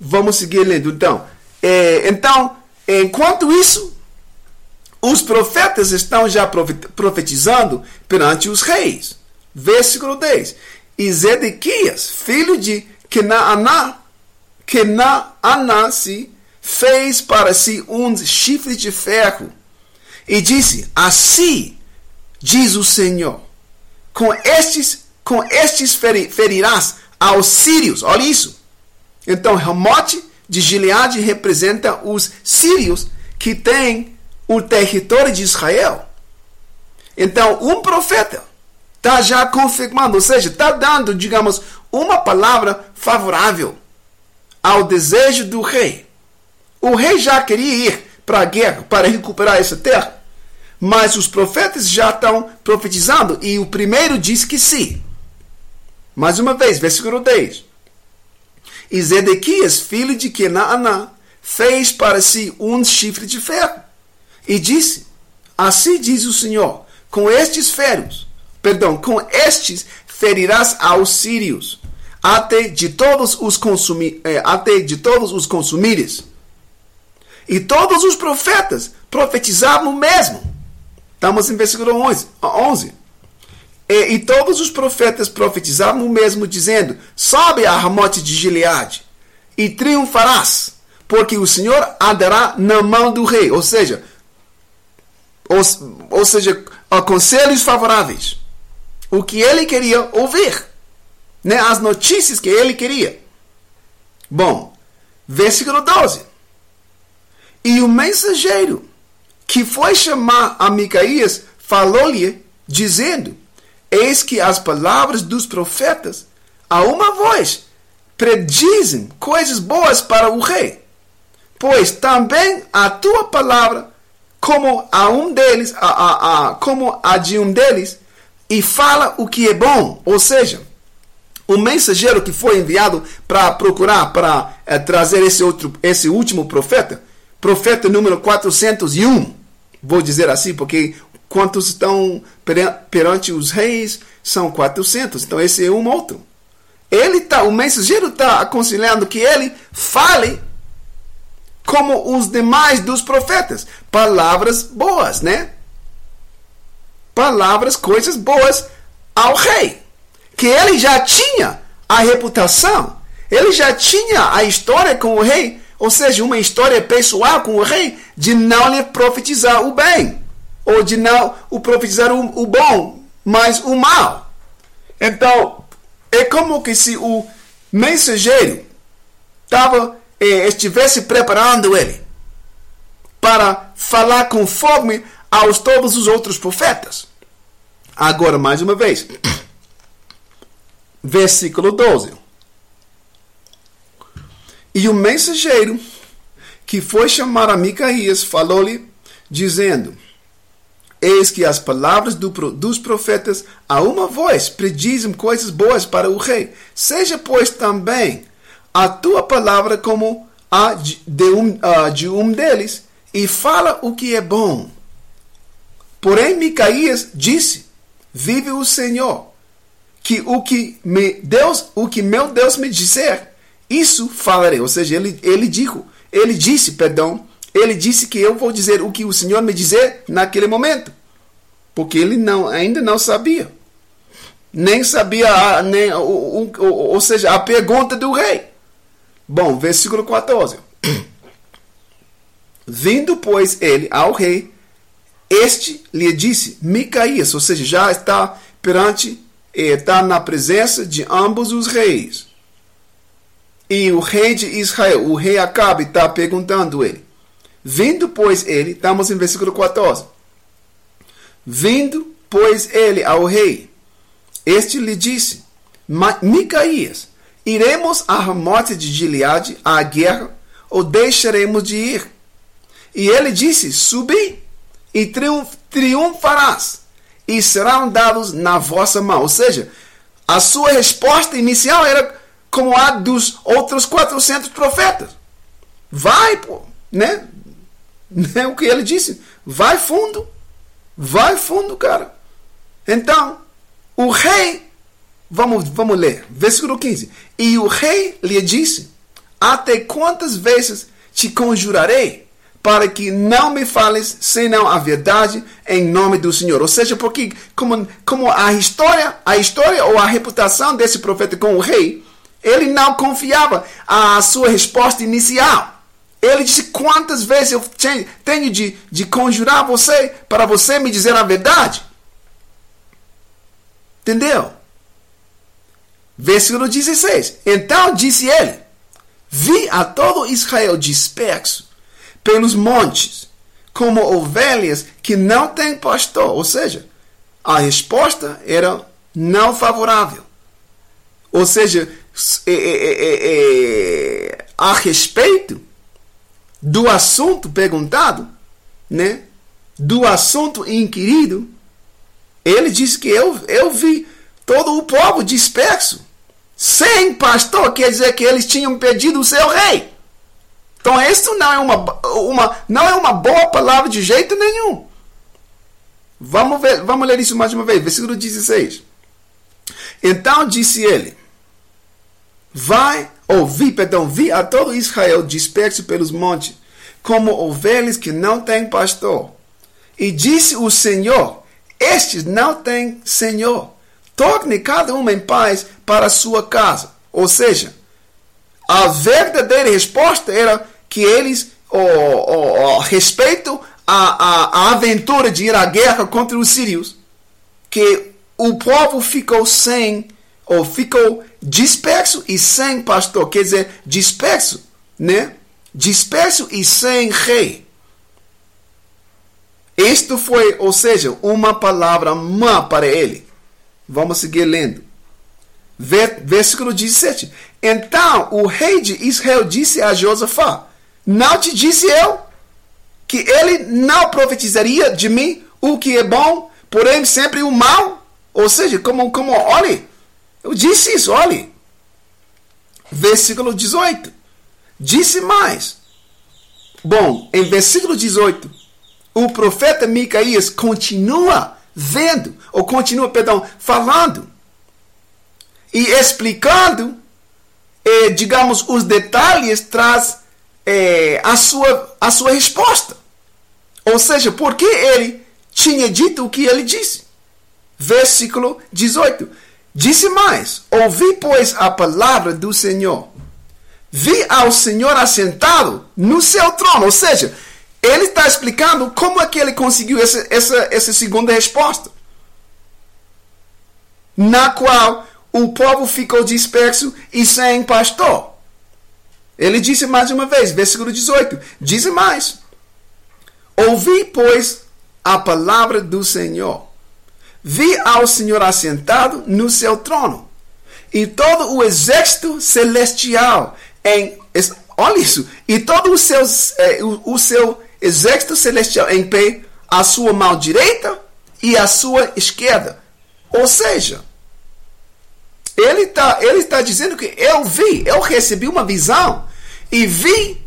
Vamos seguir lendo então. Eh, então, enquanto isso, os profetas estão já profetizando perante os reis. Versículo 10. E Zedequias, filho de Kenaaná, que na Anasi fez para si um chifre de ferro e disse: Assim diz o Senhor, com estes, com estes ferirás aos sírios. Olha isso. Então, Ramote de Gileade representa os sírios que têm o território de Israel. Então, um profeta está já confirmando, ou seja, está dando, digamos, uma palavra favorável ao desejo do rei. O rei já queria ir para a guerra para recuperar essa terra. Mas os profetas já estão profetizando e o primeiro diz que sim. Mais uma vez, versículo 10. E Zedequias, filho de Kenaaná, fez para si um chifre de ferro e disse: Assim diz o Senhor: com estes ferros, perdão, com estes ferirás aos sírios até de todos os consumi, eh, até de todos os consumires. E todos os profetas profetizavam o mesmo. Estamos em versículo 11. 11. E, e, todos os profetas profetizavam o mesmo, dizendo: Sobe a Ramote de Gileade e triunfarás, porque o Senhor andará na mão do rei. Ou seja, ou, ou seja, conselhos favoráveis. O que ele queria ouvir né, as notícias que ele queria. Bom, versículo 12. E o mensageiro que foi chamar a Micaías falou-lhe, dizendo: Eis que as palavras dos profetas, a uma voz, predizem coisas boas para o rei. Pois também a tua palavra, como a um deles, a, a, a, como a de um deles, e fala o que é bom. Ou seja, o mensageiro que foi enviado para procurar, para é, trazer esse, outro, esse último profeta, profeta número 401, vou dizer assim, porque quantos estão perante os reis são 400, então esse é um outro. Ele tá, o mensageiro está aconselhando que ele fale como os demais dos profetas, palavras boas, né? Palavras, coisas boas ao rei que ele já tinha a reputação, ele já tinha a história com o rei, ou seja, uma história pessoal com o rei, de não lhe profetizar o bem, ou de não o profetizar o, o bom, mas o mal. Então, é como que se o mensageiro tava, eh, estivesse preparando ele para falar conforme aos todos os outros profetas. Agora, mais uma vez, versículo 12. E o mensageiro que foi chamar a Micaías falou-lhe, dizendo: Eis que as palavras do, dos profetas a uma voz predizem coisas boas para o rei. Seja, pois, também a tua palavra como a de um, uh, de um deles, e fala o que é bom. Porém, Micaías disse: Vive o Senhor, que o que me Deus, o que meu Deus me disser, isso falarei. Ou seja, ele, ele dijo, ele disse, perdão, ele disse que eu vou dizer o que o Senhor me dizer naquele momento. Porque ele não, ainda não sabia. Nem sabia, nem, ou, ou, ou seja, a pergunta do rei. Bom, versículo 14. Vindo, pois, ele ao rei, este lhe disse, Micaías, ou seja, já está perante está na presença de ambos os reis. E o rei de Israel, o rei Acabe, está perguntando ele. Vindo, pois, ele, estamos em versículo 14. Vindo, pois, ele ao rei, este lhe disse: Micaías, iremos a morte de Gileade à guerra ou deixaremos de ir? E ele disse: Subi e triunfarás, e serão dados na vossa mão. Ou seja, a sua resposta inicial era como a dos outros 400 profetas. Vai, pô, né? É o que ele disse. Vai fundo. Vai fundo, cara. Então, o rei, vamos, vamos ler, versículo 15. E o rei lhe disse: Até quantas vezes te conjurarei para que não me fales senão a verdade em nome do Senhor. Ou seja, porque como, como a história, a história ou a reputação desse profeta com o rei, ele não confiava a sua resposta inicial. Ele disse: Quantas vezes eu tenho de, de conjurar você para você me dizer a verdade? Entendeu? Versículo 16: Então disse ele: Vi a todo Israel disperso pelos montes, como ovelhas que não têm pastor. Ou seja, a resposta era não favorável. Ou seja, é, é, é, a respeito do assunto perguntado, né? do assunto inquirido, ele disse que eu, eu vi todo o povo disperso, sem pastor, quer dizer que eles tinham pedido o seu rei. Então, isso não é uma, uma, não é uma boa palavra de jeito nenhum. Vamos, ver, vamos ler isso mais uma vez, versículo 16. Então disse ele: Vai, ou vi, perdão, vi a todo Israel disperso pelos montes, como ovelhas que não têm pastor. E disse o Senhor: Estes não têm Senhor. Torne cada um em paz para a sua casa. Ou seja, a verdadeira resposta era que eles, o, o, o respeito à, à, aventura de ir à guerra contra os sírios, que o povo ficou sem, ou ficou disperso e sem pastor, quer dizer, disperso, né? Disperso e sem rei. Isto foi, ou seja, uma palavra má para ele. Vamos seguir lendo. Versículo 17. Então o rei de Israel disse a Josafá: não te disse eu que ele não profetizaria de mim o que é bom, porém sempre o mal? Ou seja, como, como olhe, eu disse isso, olhe. Versículo 18. Disse mais. Bom, em versículo 18, o profeta Micaías continua vendo, ou continua, perdão, falando e explicando, eh, digamos, os detalhes traz é, a, sua, a sua resposta. Ou seja, porque ele tinha dito o que ele disse. Versículo 18. Disse mais: Ouvi, pois, a palavra do Senhor. Vi ao Senhor assentado no seu trono. Ou seja, ele está explicando como é que ele conseguiu essa, essa, essa segunda resposta. Na qual o povo ficou disperso e sem pastor. Ele disse mais uma vez, versículo 18: Diz mais: Ouvi, pois, a palavra do Senhor. Vi ao Senhor assentado no seu trono, e todo o exército celestial em. Olha isso! E todo o seu, o, o seu exército celestial em pé, à sua mão direita e à sua esquerda. Ou seja, ele está ele tá dizendo que eu vi, eu recebi uma visão e vi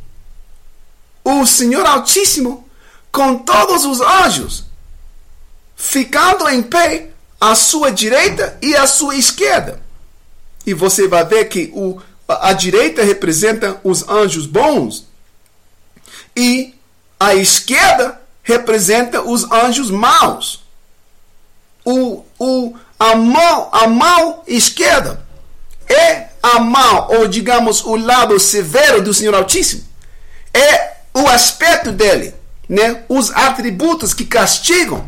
o Senhor Altíssimo com todos os anjos ficando em pé à sua direita e à sua esquerda. E você vai ver que o, a direita representa os anjos bons e a esquerda representa os anjos maus. O, o, a, mão, a mão esquerda é a mão, ou digamos, o lado severo do Senhor Altíssimo. É o aspecto dele, né? os atributos que castigam,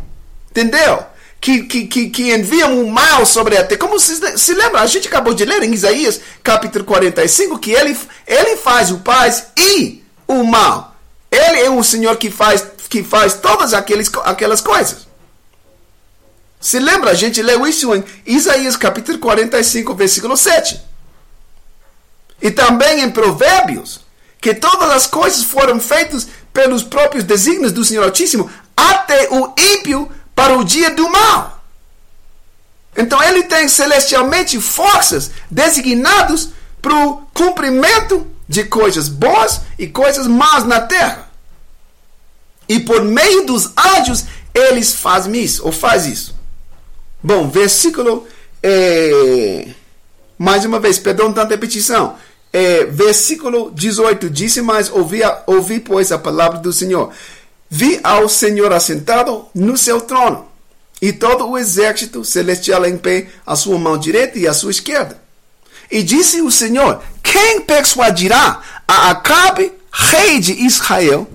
entendeu? que, que, que, que enviam o mal sobre a terra. Como se, se lembra, a gente acabou de ler em Isaías capítulo 45 que ele, ele faz o paz e o mal. Ele é o Senhor que faz, que faz todas aqueles, aquelas coisas. Se lembra, a gente leu isso em Isaías capítulo 45, versículo 7. E também em Provérbios, que todas as coisas foram feitas pelos próprios desígnios do Senhor Altíssimo, até o ímpio para o dia do mal. Então ele tem celestialmente forças designadas para o cumprimento de coisas boas e coisas más na terra. E por meio dos anjos eles fazem isso, ou faz isso. Bom, versículo. É, mais uma vez, perdão tanta repetição. É, versículo 18: Disse, mas ouvi, ouvi, pois, a palavra do Senhor. Vi ao Senhor assentado no seu trono, e todo o exército celestial em pé, à sua mão direita e à sua esquerda. E disse o Senhor: Quem persuadirá a Acabe, rei de Israel,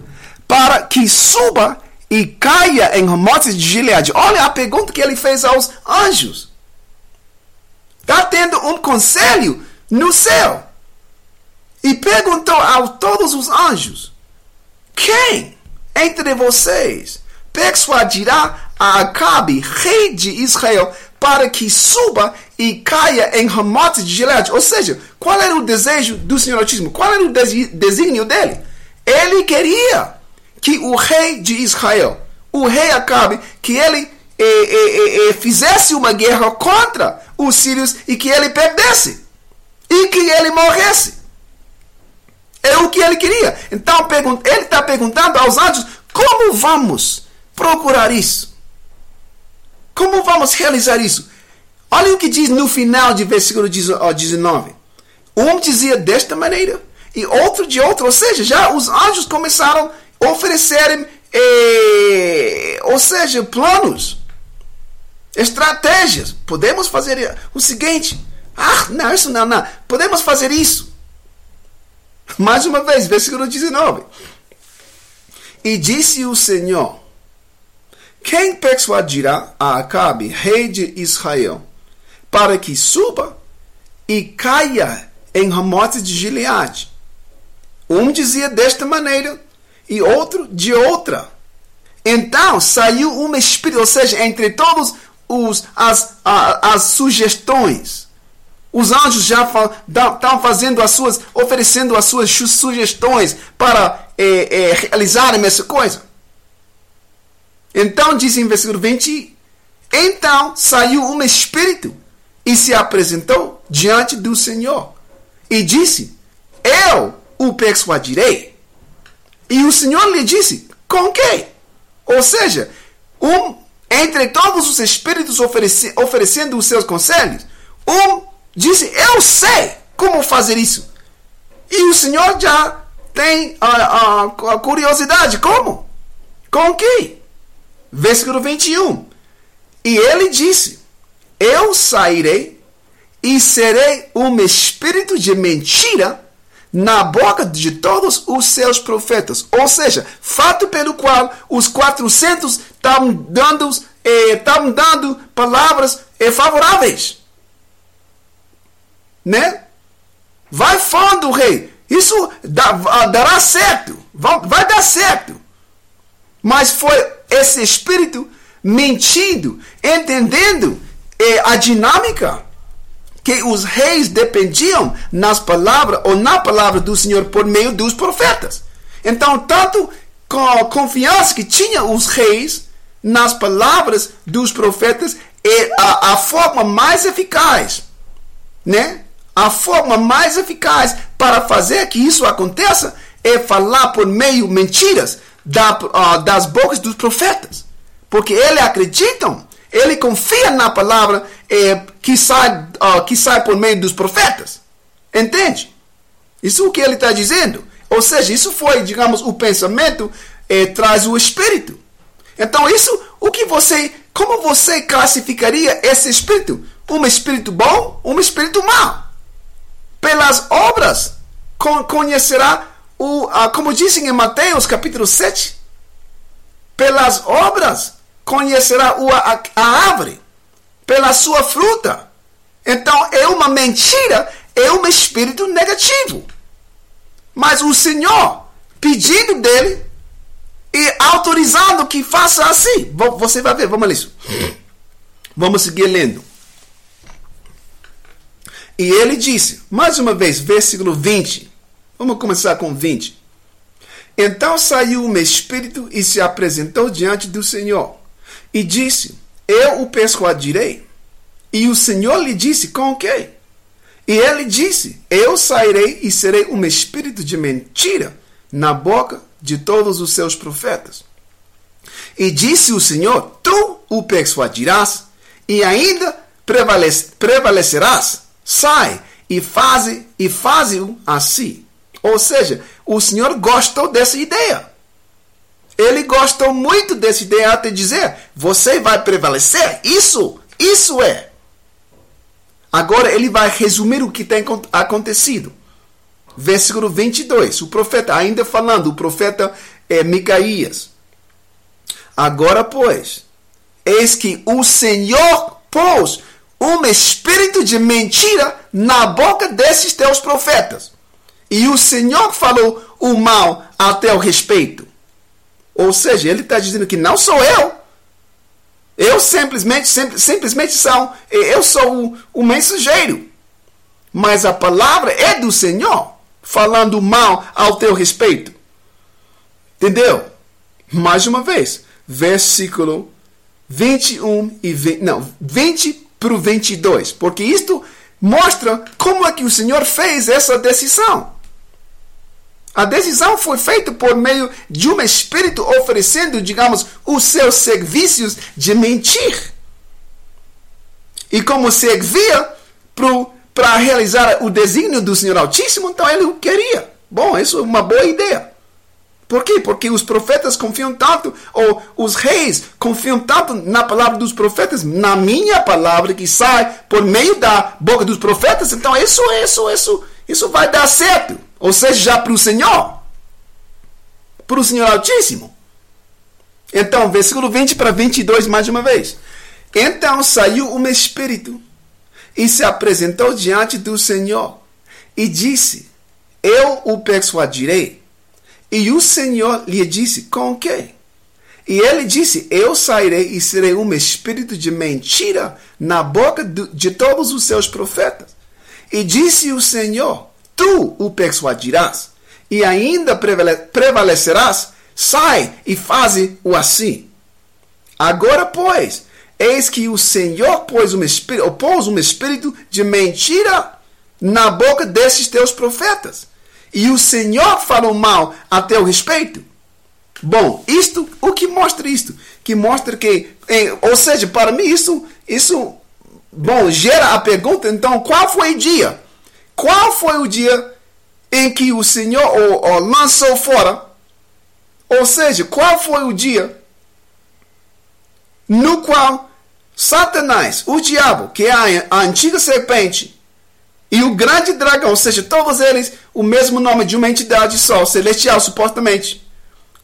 para que suba e caia em Ramotes de Gileade? Olha a pergunta que ele fez aos anjos. Está tendo um conselho no céu. E perguntou a todos os anjos: Quem entre vocês persuadirá a Acabe, rei de Israel, para que suba e caia em Ramote de Gilead. Ou seja, qual era o desejo do Senhor Altíssimo? Qual era o desígnio dele? Ele queria que o rei de Israel, o rei Acabe, que ele eh, eh, eh, fizesse uma guerra contra os sírios e que ele perdesse. E que ele morresse. É o que ele queria. Então ele está perguntando aos anjos como vamos procurar isso. Como vamos realizar isso? Olha o que diz no final de versículo 19. Um dizia desta maneira e outro de outra. Ou seja, já os anjos começaram oferecerem, eh, ou seja, planos, estratégias. Podemos fazer o seguinte. Ah, não, isso não, não. Podemos fazer isso. Mais uma vez, versículo 19. E disse o Senhor: quem persuadirá a Acabe, rei de Israel, para que suba e caia em Ramote de Gileade? Um dizia desta maneira e outro de outra. Então saiu um espírito, ou seja, entre todos os as, as sugestões. Os anjos já estão fazendo as suas, oferecendo as suas sugestões para é, é, realizarem essa coisa. Então diz em versículo 20: Então saiu um espírito e se apresentou diante do Senhor e disse: Eu o persuadirei. E o Senhor lhe disse: Com que? Ou seja, um entre todos os espíritos ofereci, oferecendo os seus conselhos, um disse: Eu sei como fazer isso. E o Senhor já tem a, a, a curiosidade: como? Com que? Versículo 21. E ele disse: Eu sairei e serei um espírito de mentira na boca de todos os seus profetas. Ou seja, fato pelo qual os 400 estavam dando, eh, estavam dando palavras eh, favoráveis. Né? Vai fundo, rei. Isso dá, dará certo. Vai, vai dar certo. Mas foi esse espírito mentindo, entendendo eh, a dinâmica que os reis dependiam nas palavras ou na palavra do Senhor por meio dos profetas. Então, tanto com a confiança que tinham os reis nas palavras dos profetas é a, a forma mais eficaz, né? A forma mais eficaz para fazer que isso aconteça é falar por meio mentiras da, uh, das bocas dos profetas. Porque eles acreditam, ele confia na palavra eh, que, sai, uh, que sai por meio dos profetas. Entende? Isso é o que ele está dizendo. Ou seja, isso foi, digamos, o pensamento eh, traz o espírito. Então, isso, o que você, como você classificaria esse espírito? Um espírito bom, um espírito mau. Pelas obras conhecerá o, como dizem em Mateus capítulo 7, pelas obras conhecerá a, árvore pela sua fruta. Então é uma mentira, é um espírito negativo. Mas o Senhor, pedindo dele e autorizando que faça assim. Você vai ver, vamos ler isso. Vamos seguir lendo. E ele disse, mais uma vez, versículo 20. Vamos começar com 20. Então saiu o espírito e se apresentou diante do Senhor. E disse: Eu o persuadirei. E o Senhor lhe disse: Com que? E ele disse: Eu sairei e serei um espírito de mentira na boca de todos os seus profetas. E disse o Senhor: Tu o persuadirás e ainda prevalecerás. Sai e faze e faze-o assim. Ou seja, o Senhor gostou dessa ideia. Ele gostou muito dessa ideia até dizer: você vai prevalecer. Isso, isso é. Agora ele vai resumir o que tem acontecido. Versículo 22. O profeta, ainda falando, o profeta é Micaías. Agora, pois, eis que o Senhor pôs um espírito de mentira na boca desses teus profetas. E o Senhor falou o mal a teu respeito. Ou seja, ele está dizendo que não sou eu. Eu simplesmente, sim, simplesmente são, eu sou o, o mensageiro. Mas a palavra é do Senhor, falando mal ao teu respeito. Entendeu? Mais uma vez, versículo 21 e 20, não, 20 para o 22, porque isto mostra como é que o Senhor fez essa decisão. A decisão foi feita por meio de um espírito oferecendo, digamos, os seus serviços de mentir. E como servia para realizar o desígnio do Senhor Altíssimo, então ele o queria. Bom, isso é uma boa ideia. Por quê? Porque os profetas confiam tanto, ou os reis confiam tanto na palavra dos profetas, na minha palavra que sai por meio da boca dos profetas. Então, isso, isso, isso, isso vai dar certo. Ou seja, para o Senhor. Para o Senhor Altíssimo. Então, versículo 20 para 22, mais uma vez. Então saiu um espírito e se apresentou diante do Senhor e disse: Eu o persuadirei. E o Senhor lhe disse: Com que? E ele disse: Eu sairei e serei um espírito de mentira na boca de todos os seus profetas. E disse o Senhor: tu o persuadirás e ainda prevalecerás, sai e faze-o assim. Agora, pois, eis que o Senhor pôs um espírito, pôs um espírito de mentira na boca desses teus profetas. E o Senhor falou mal a teu respeito. Bom, isto, o que mostra isto? Que mostra que, ou seja, para mim isso, isso, bom, gera a pergunta, então, qual foi o dia? Qual foi o dia em que o Senhor o, o lançou fora? Ou seja, qual foi o dia no qual Satanás, o diabo, que é a, a antiga serpente, e o grande dragão, ou seja, todos eles o mesmo nome de uma entidade só, celestial, supostamente.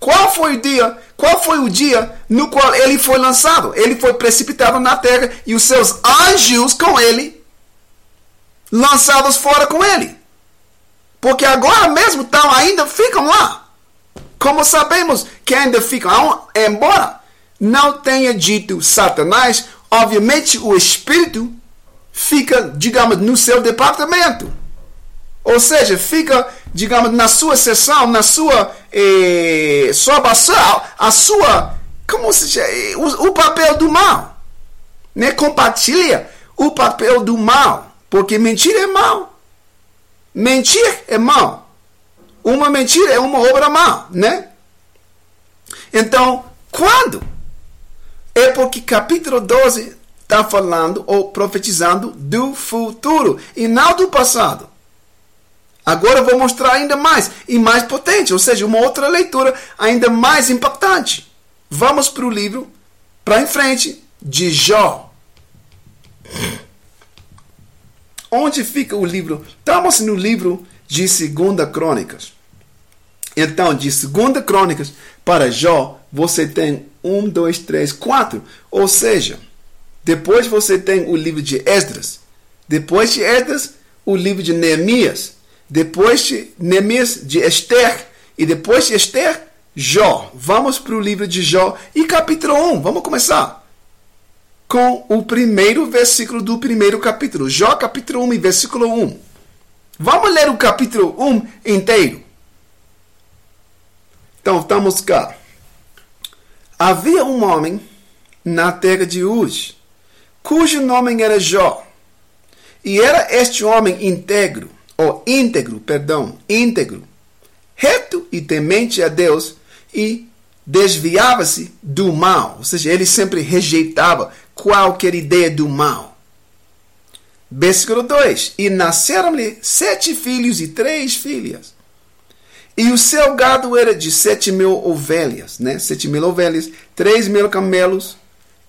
Qual foi o dia? Qual foi o dia no qual ele foi lançado? Ele foi precipitado na terra e os seus anjos com ele lançados fora com ele. Porque agora mesmo estão, ainda ficam lá. Como sabemos que ainda ficam, embora não tenha dito Satanás, obviamente o espírito fica, digamos, no seu departamento. Ou seja, fica, digamos, na sua sessão, na sua eh, sob a, sua, como se chama, o, o papel do mal. Né? Compartilha o papel do mal. Porque mentir é mal. Mentir é mal. Uma mentira é uma obra má, né? Então, quando? É porque capítulo 12 está falando ou profetizando do futuro e não do passado. Agora vou mostrar ainda mais e mais potente, ou seja, uma outra leitura ainda mais impactante. Vamos para o livro, para em frente, de Jó. Onde fica o livro? Estamos no livro de Segunda Crônicas. Então, de Segunda Crônicas para Jó, você tem um, dois, três, quatro. Ou seja, depois você tem o livro de Esdras. Depois de Esdras, o livro de Neemias. Depois de Neemias, de Esther. E depois de Esther, Jó. Vamos para o livro de Jó e capítulo 1. Vamos começar com o primeiro versículo do primeiro capítulo. Jó, capítulo 1 e versículo 1. Vamos ler o capítulo 1 inteiro. Então, estamos cá. Havia um homem na terra de Uz, cujo nome era Jó. E era este homem íntegro, ou íntegro, perdão, íntegro, reto e temente a Deus, e desviava-se do mal. Ou seja, ele sempre rejeitava qualquer ideia do mal. Versículo 2: E nasceram-lhe sete filhos e três filhas. E o seu gado era de sete mil ovelhas, né? Sete mil ovelhas, três mil camelos,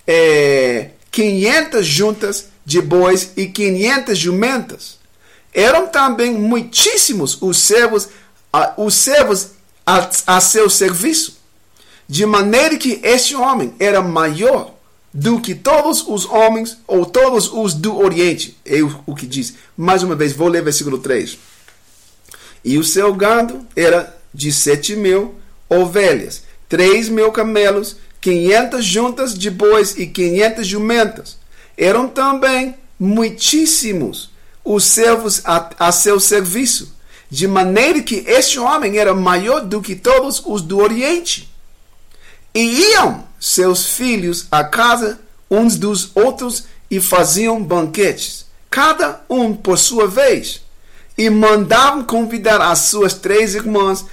é, quinhentas juntas de bois e quinhentas jumentas. Eram também muitíssimos os servos, os servos a, a seu serviço, de maneira que este homem era maior do que todos os homens ou todos os do Oriente. É o que diz. Mais uma vez, vou ler versículo 3. E o seu gado era de sete mil ovelhas, três mil camelos, quinhentas juntas de bois e quinhentas jumentas. Eram também muitíssimos os servos a, a seu serviço, de maneira que este homem era maior do que todos os do Oriente. E iam seus filhos à casa uns dos outros e faziam banquetes, cada um por sua vez e mandavam convidar as suas três irmãs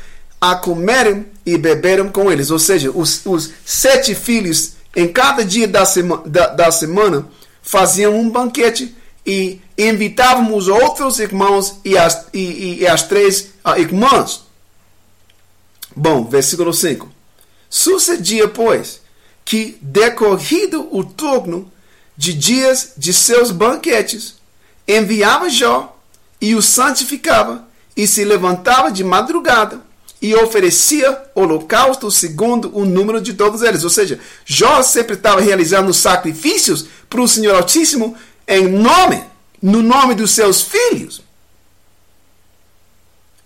a comerem e beberem com eles. Ou seja, os, os sete filhos, em cada dia da, sema, da, da semana, faziam um banquete e invitavam os outros irmãos e as, e, e as três uh, irmãs. Bom, versículo 5. Sucedia, pois, que decorrido o turno de dias de seus banquetes, enviava Jó e o santificava, e se levantava de madrugada e oferecia holocausto segundo o número de todos eles. Ou seja, Jó sempre estava realizando sacrifícios para o Senhor Altíssimo em nome, no nome dos seus filhos.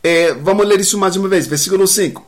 É, vamos ler isso mais uma vez, versículo 5.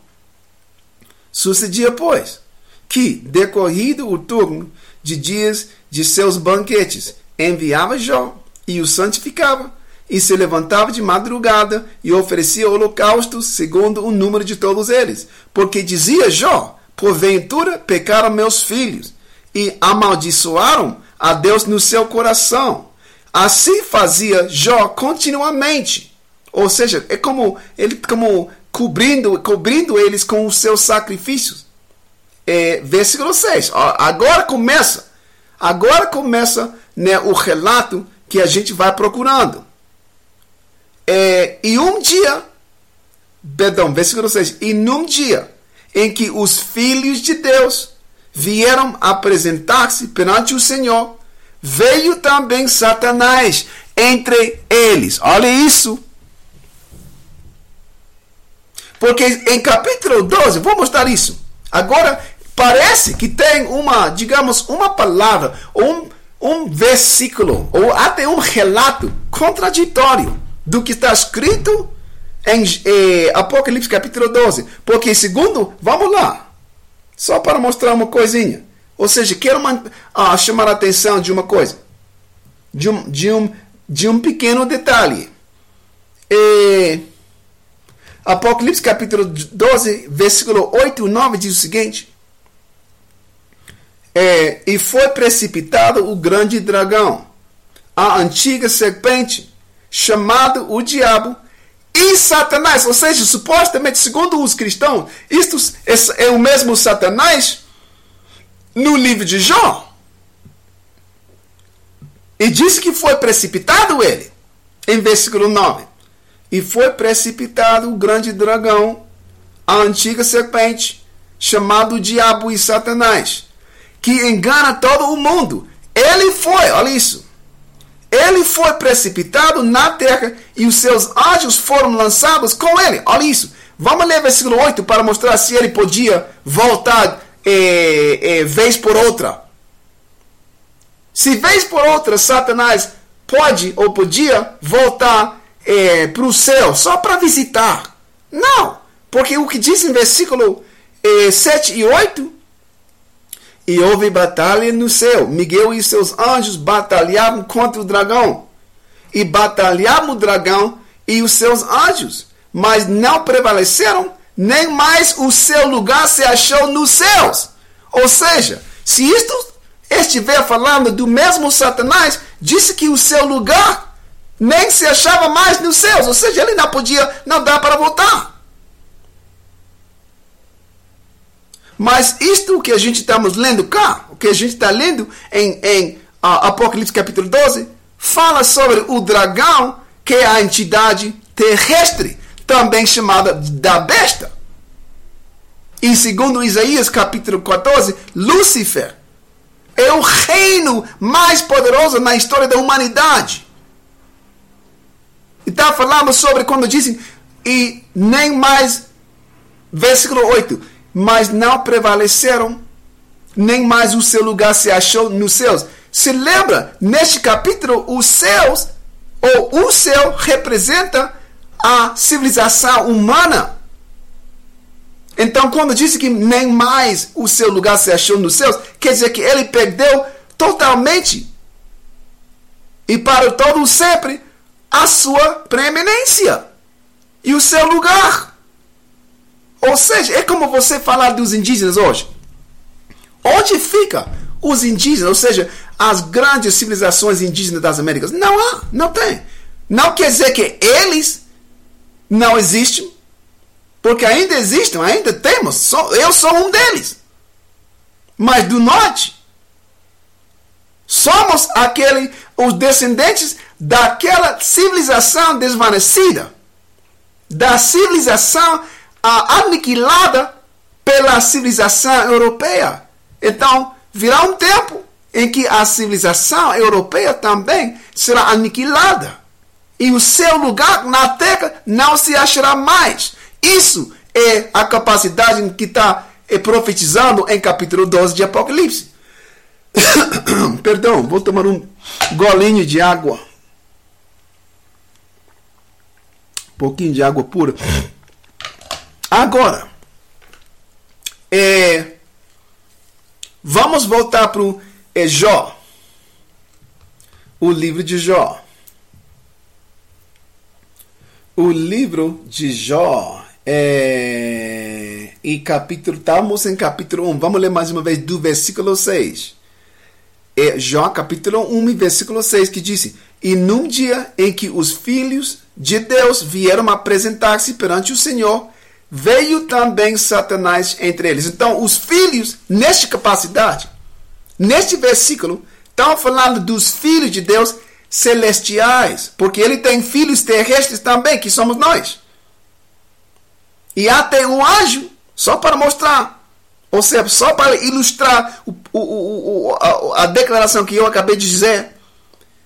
Sucedia, pois, que, decorrido o turno de dias de seus banquetes, enviava Jó e o santificava e se levantava de madrugada e oferecia holocaustos segundo o número de todos eles. Porque dizia Jó: Porventura pecaram meus filhos e amaldiçoaram a Deus no seu coração. Assim fazia Jó continuamente. Ou seja, é como ele como cobrindo, cobrindo eles com os seus sacrifícios. É, versículo 6. Agora começa. Agora começa né, o relato que a gente vai procurando. É, e um dia, perdão, versículo 6, e num dia em que os filhos de Deus vieram apresentar-se perante o Senhor, veio também Satanás entre eles. Olha isso. Porque em capítulo 12, vou mostrar isso. Agora, parece que tem uma, digamos, uma palavra, um, um versículo, ou até um relato contraditório do que está escrito em eh, Apocalipse capítulo 12. Porque, segundo, vamos lá, só para mostrar uma coisinha. Ou seja, quero uma, ah, chamar a atenção de uma coisa, de um, de um, de um pequeno detalhe. Eh, Apocalipse capítulo 12, versículo 8 e 9 diz o seguinte: é, E foi precipitado o grande dragão, a antiga serpente, chamado o diabo e Satanás. Ou seja, supostamente, segundo os cristãos, isto é o mesmo Satanás no livro de Jó. E disse que foi precipitado ele, em versículo 9. E foi precipitado o grande dragão, a antiga serpente, chamado Diabo e Satanás, que engana todo o mundo. Ele foi, olha isso, ele foi precipitado na terra e os seus anjos foram lançados com ele. Olha isso. Vamos ler versículo 8 para mostrar se ele podia voltar é, é, vez por outra. Se vez por outra Satanás pode ou podia voltar é, para o céu só para visitar. Não, porque o que diz em versículo é, 7 e 8 e houve batalha no céu. Miguel e seus anjos batalhavam contra o dragão. E batalhavam o dragão e os seus anjos. Mas não prevaleceram, nem mais o seu lugar se achou nos céus. Ou seja, se isto estiver falando do mesmo Satanás, disse que o seu lugar nem se achava mais nos céus, ou seja, ele não podia, não dá para voltar. Mas isto que a gente estamos lendo cá, o que a gente está lendo em, em uh, Apocalipse capítulo 12, fala sobre o dragão, que é a entidade terrestre, também chamada da besta. E segundo Isaías capítulo 14, Lúcifer é o reino mais poderoso na história da humanidade. E está falando sobre quando dizem, e nem mais, versículo 8, mas não prevaleceram, nem mais o seu lugar se achou nos céus. Se lembra, neste capítulo, os céus, ou o céu, representa a civilização humana. Então, quando disse que nem mais o seu lugar se achou nos céus, quer dizer que ele perdeu totalmente e para todo sempre a sua preeminência e o seu lugar. Ou seja, é como você falar dos indígenas hoje. Onde fica os indígenas, ou seja, as grandes civilizações indígenas das Américas? Não há, não tem. Não quer dizer que eles não existem, porque ainda existem, ainda temos. eu sou um deles. Mas do norte, somos aquele, os descendentes daquela civilização desvanecida, da civilização aniquilada pela civilização europeia. Então, virá um tempo em que a civilização europeia também será aniquilada. E o seu lugar na terra não se achará mais. Isso é a capacidade que está é, profetizando em capítulo 12 de Apocalipse. Perdão, vou tomar um golinho de água. Um pouquinho de água pura. Agora, é, vamos voltar para o é, Jó. O livro de Jó. O livro de Jó é, e capítulo, estamos em capítulo 1. Vamos ler mais uma vez do versículo 6. É Jó, capítulo 1, versículo 6, que disse: E num dia em que os filhos de Deus vieram apresentar-se perante o Senhor, veio também Satanás entre eles. Então, os filhos, nesta capacidade, neste versículo, estão falando dos filhos de Deus celestiais, porque ele tem filhos terrestres também, que somos nós. E até um anjo, só para mostrar, ou seja, só para ilustrar o, o, o, a, a declaração que eu acabei de dizer,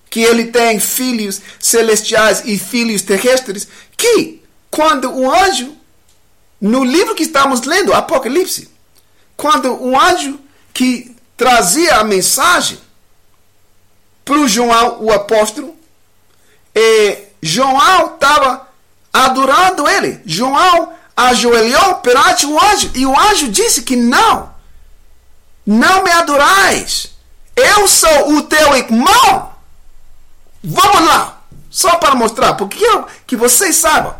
que ele tem filhos celestiais e filhos terrestres, que quando o anjo, no livro que estamos lendo, Apocalipse, quando o anjo que trazia a mensagem para o João, o apóstolo, e João estava adorando ele. João ajoelhou perante o anjo e o anjo disse que não, não me adorais, eu sou o teu irmão. Vamos lá, só para mostrar, porque eu, que vocês saibam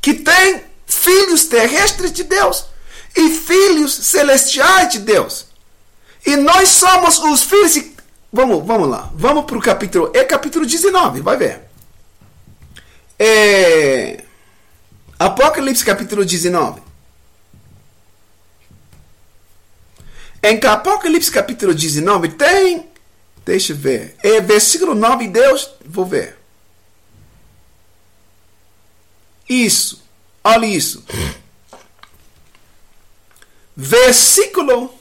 que tem filhos terrestres de Deus e filhos celestiais de Deus. E nós somos os filhos. Vamos, vamos lá, vamos para o capítulo. É capítulo 19, vai ver. É. Apocalipse capítulo 19. Em Apocalipse capítulo 19 tem, deixa eu ver, é versículo 9 Deus, vou ver. Isso, olha isso. Versículo,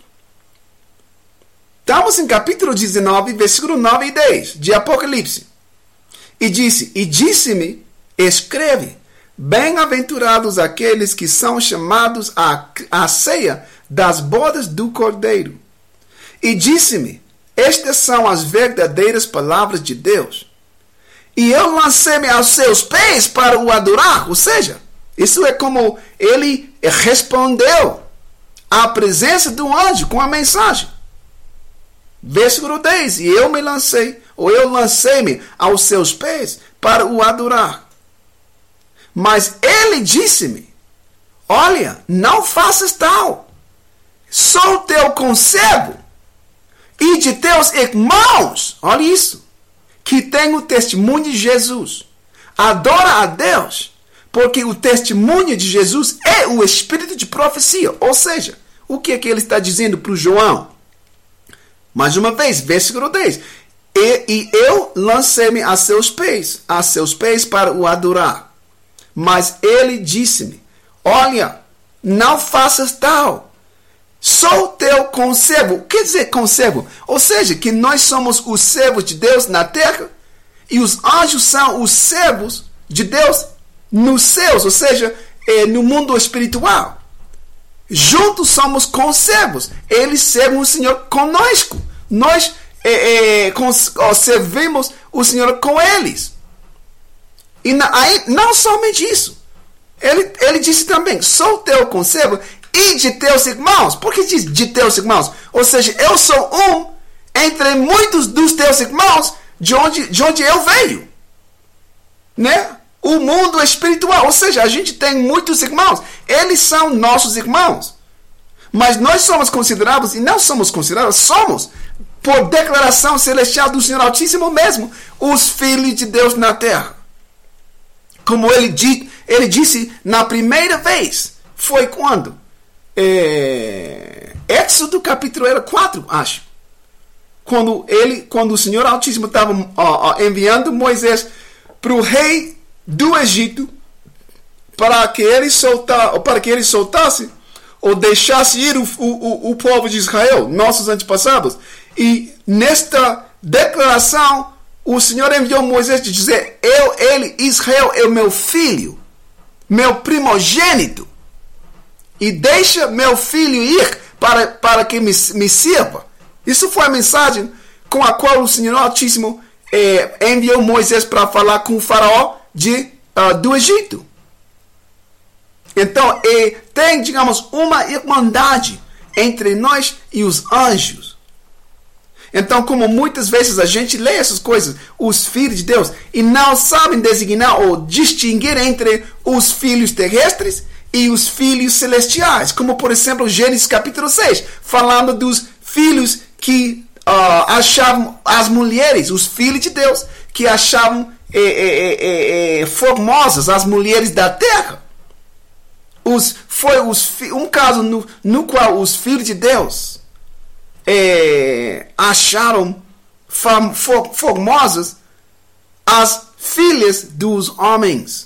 estamos em capítulo 19, versículo 9 e 10 de Apocalipse. E disse, e disse-me, escreve, Bem-aventurados aqueles que são chamados à, à ceia das bodas do Cordeiro. E disse-me: Estas são as verdadeiras palavras de Deus. E eu lancei-me aos seus pés para o adorar. Ou seja, isso é como ele respondeu à presença do anjo com a mensagem. Versículo 10: E eu me lancei, ou eu lancei-me aos seus pés para o adorar. Mas ele disse-me: Olha, não faças tal. Sou teu conservo e de teus irmãos. Olha isso. Que tem o testemunho de Jesus. Adora a Deus. Porque o testemunho de Jesus é o espírito de profecia. Ou seja, o que é que ele está dizendo para o João? Mais uma vez, versículo 10. E, e eu lancei-me a seus pés, a seus pés para o adorar. Mas ele disse-me: Olha, não faças tal. Sou teu conservo. O que quer dizer conservo? Ou seja, que nós somos os servos de Deus na terra e os anjos são os servos de Deus nos céus, ou seja, é, no mundo espiritual. Juntos somos conservos. Eles servem o Senhor conosco. Nós é, é, servimos o Senhor com eles. E na, aí, não somente isso. Ele, ele disse também: sou teu conservo e de teus irmãos. Por que diz de teus irmãos? Ou seja, eu sou um entre muitos dos teus irmãos de onde, de onde eu venho. Né? O mundo espiritual. Ou seja, a gente tem muitos irmãos. Eles são nossos irmãos. Mas nós somos considerados, e não somos considerados, somos por declaração celestial do Senhor Altíssimo mesmo, os filhos de Deus na terra. Como ele, ele disse na primeira vez, foi quando? É, Éxodo capítulo 4, acho. Quando, ele, quando o Senhor Altíssimo estava enviando Moisés para o rei do Egito para que ele soltar, para que ele soltasse ou deixasse ir o, o, o povo de Israel, nossos antepassados. E nesta declaração, o Senhor enviou Moisés de dizer: Eu, ele, Israel, é o meu filho, meu primogênito. E deixa meu filho ir para, para que me, me sirva. Isso foi a mensagem com a qual o Senhor Altíssimo eh, enviou Moisés para falar com o faraó de, uh, do Egito. Então, tem, digamos, uma irmandade entre nós e os anjos. Então, como muitas vezes a gente lê essas coisas, os filhos de Deus, e não sabem designar ou distinguir entre os filhos terrestres e os filhos celestiais, como por exemplo Gênesis capítulo 6, falando dos filhos que uh, achavam as mulheres, os filhos de Deus, que achavam eh, eh, eh, eh formosas as mulheres da terra. Os, foi os, um caso no, no qual os filhos de Deus é, acharam formosas as filhas dos homens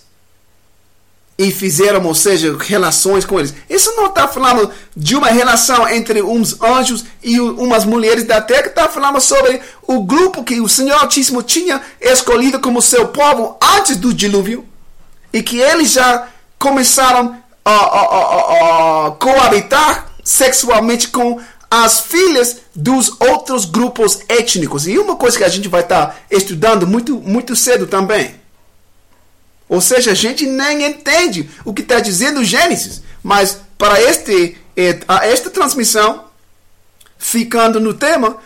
e fizeram, ou seja, relações com eles. Isso não está falando de uma relação entre uns anjos e umas mulheres da terra, está falando sobre o grupo que o Senhor Altíssimo tinha escolhido como seu povo antes do dilúvio e que eles já começaram a, a, a, a coabitar sexualmente com as filhas dos outros grupos étnicos. E uma coisa que a gente vai estar tá estudando muito, muito cedo também. Ou seja, a gente nem entende o que está dizendo Gênesis. Mas para este, eh, esta transmissão, ficando no tema,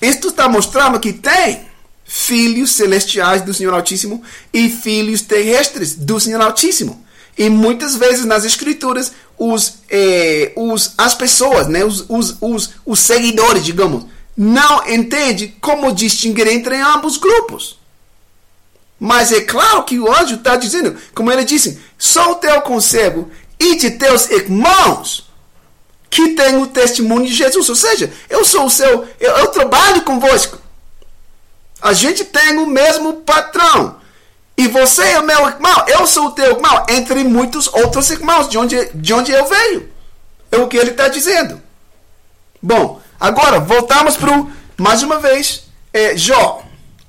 isto está mostrando que tem filhos celestiais do Senhor Altíssimo e filhos terrestres do Senhor Altíssimo. E muitas vezes nas escrituras, os, eh, os, as pessoas, né, os, os, os, os seguidores, digamos, não entendem como distinguir entre ambos grupos. Mas é claro que o anjo está dizendo, como ele disse, sou teu conselho e de teus irmãos que têm o testemunho de Jesus. Ou seja, eu sou o seu, eu, eu trabalho convosco. A gente tem o mesmo patrão. E você é meu irmão, eu sou o teu irmão, entre muitos outros irmãos, de onde, de onde eu venho. É o que ele está dizendo. Bom, agora voltamos para o, mais uma vez, é, Jó.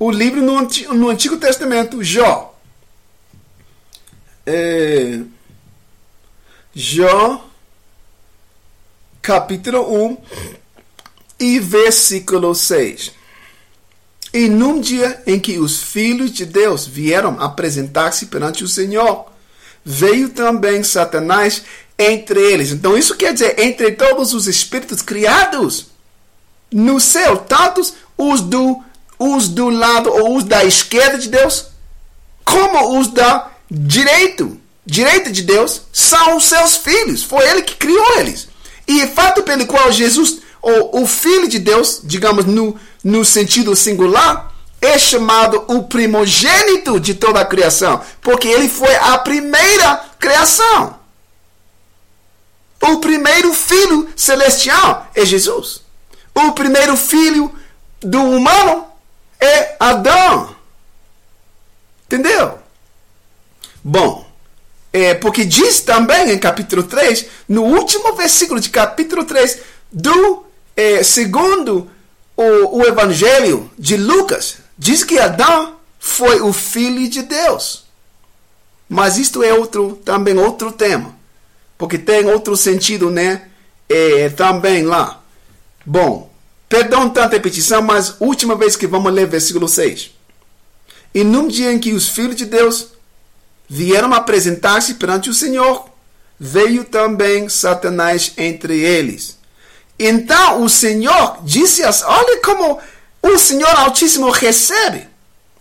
O livro no Antigo, no Antigo Testamento, Jó. é, Jó, capítulo 1 e versículo 6. E num dia em que os filhos de Deus vieram apresentar-se perante o Senhor, veio também Satanás entre eles. Então, isso quer dizer entre todos os espíritos criados no céu, tantos os do, os do lado ou os da esquerda de Deus, como os da direito, direita de Deus, são os seus filhos. Foi ele que criou eles. E o fato pelo qual Jesus, ou o Filho de Deus, digamos no no sentido singular, é chamado o primogênito de toda a criação, porque ele foi a primeira criação. O primeiro filho celestial é Jesus. O primeiro filho do humano é Adão. Entendeu? Bom, é porque diz também em capítulo 3, no último versículo de capítulo 3, do é, segundo o, o Evangelho de Lucas diz que Adão foi o filho de Deus. Mas isto é outro, também outro tema. Porque tem outro sentido, né? É, também lá. Bom, perdão tanta repetição, mas última vez que vamos ler versículo 6. E num dia em que os filhos de Deus vieram apresentar-se perante o Senhor, veio também Satanás entre eles então o Senhor disse assim: Olha como o Senhor Altíssimo recebe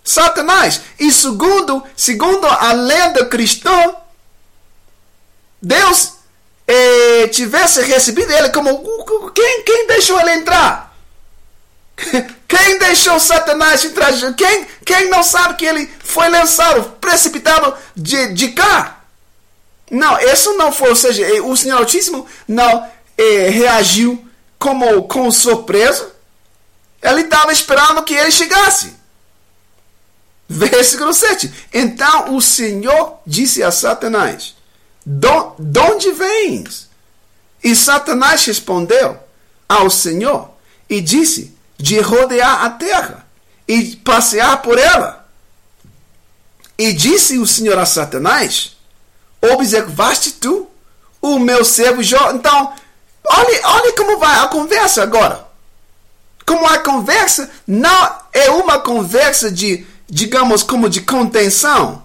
Satanás. E segundo, segundo a lenda cristã, Deus eh, tivesse recebido ele como quem, quem deixou ele entrar? Quem deixou Satanás entrar? Quem, quem não sabe que ele foi lançado, precipitado de, de cá? Não, isso não foi. Ou seja, o Senhor Altíssimo não eh, reagiu como com surpresa. Ele estava esperando que ele chegasse. Versículo 7. Então o Senhor disse a Satanás: De onde vens? E Satanás respondeu ao Senhor e disse: De rodear a terra e passear por ela. E disse o Senhor a Satanás: Observaste tu o meu servo Jó? Então, Olha, olha como vai a conversa agora. Como a conversa não é uma conversa de, digamos, como de contenção.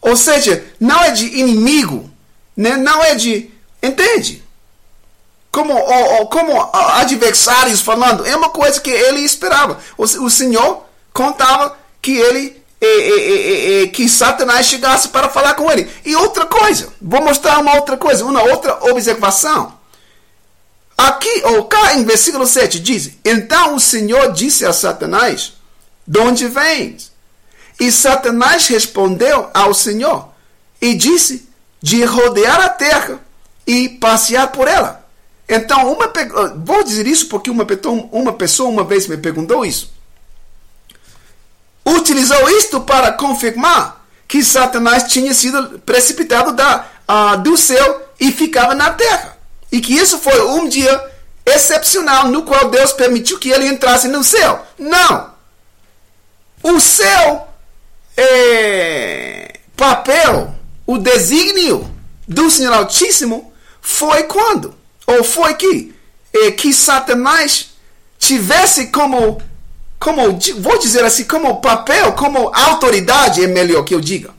Ou seja, não é de inimigo. Né? Não é de. Entende? Como, como adversários falando. É uma coisa que ele esperava. O, o Senhor contava que ele e, e, e, que Satanás chegasse para falar com ele. E outra coisa, vou mostrar uma outra coisa, uma outra observação. Aqui ou cá em versículo 7 diz: Então o Senhor disse a Satanás: De onde vens? E Satanás respondeu ao Senhor e disse: De rodear a terra e passear por ela. Então, uma, vou dizer isso porque uma, uma pessoa uma vez me perguntou isso. Utilizou isto para confirmar que Satanás tinha sido precipitado da, do céu e ficava na terra. E que isso foi um dia excepcional no qual Deus permitiu que ele entrasse no céu. Não! O céu é papel, o desígnio do Senhor Altíssimo foi quando? Ou foi que? É, que Satanás tivesse como, como, vou dizer assim, como papel, como autoridade, é melhor que eu diga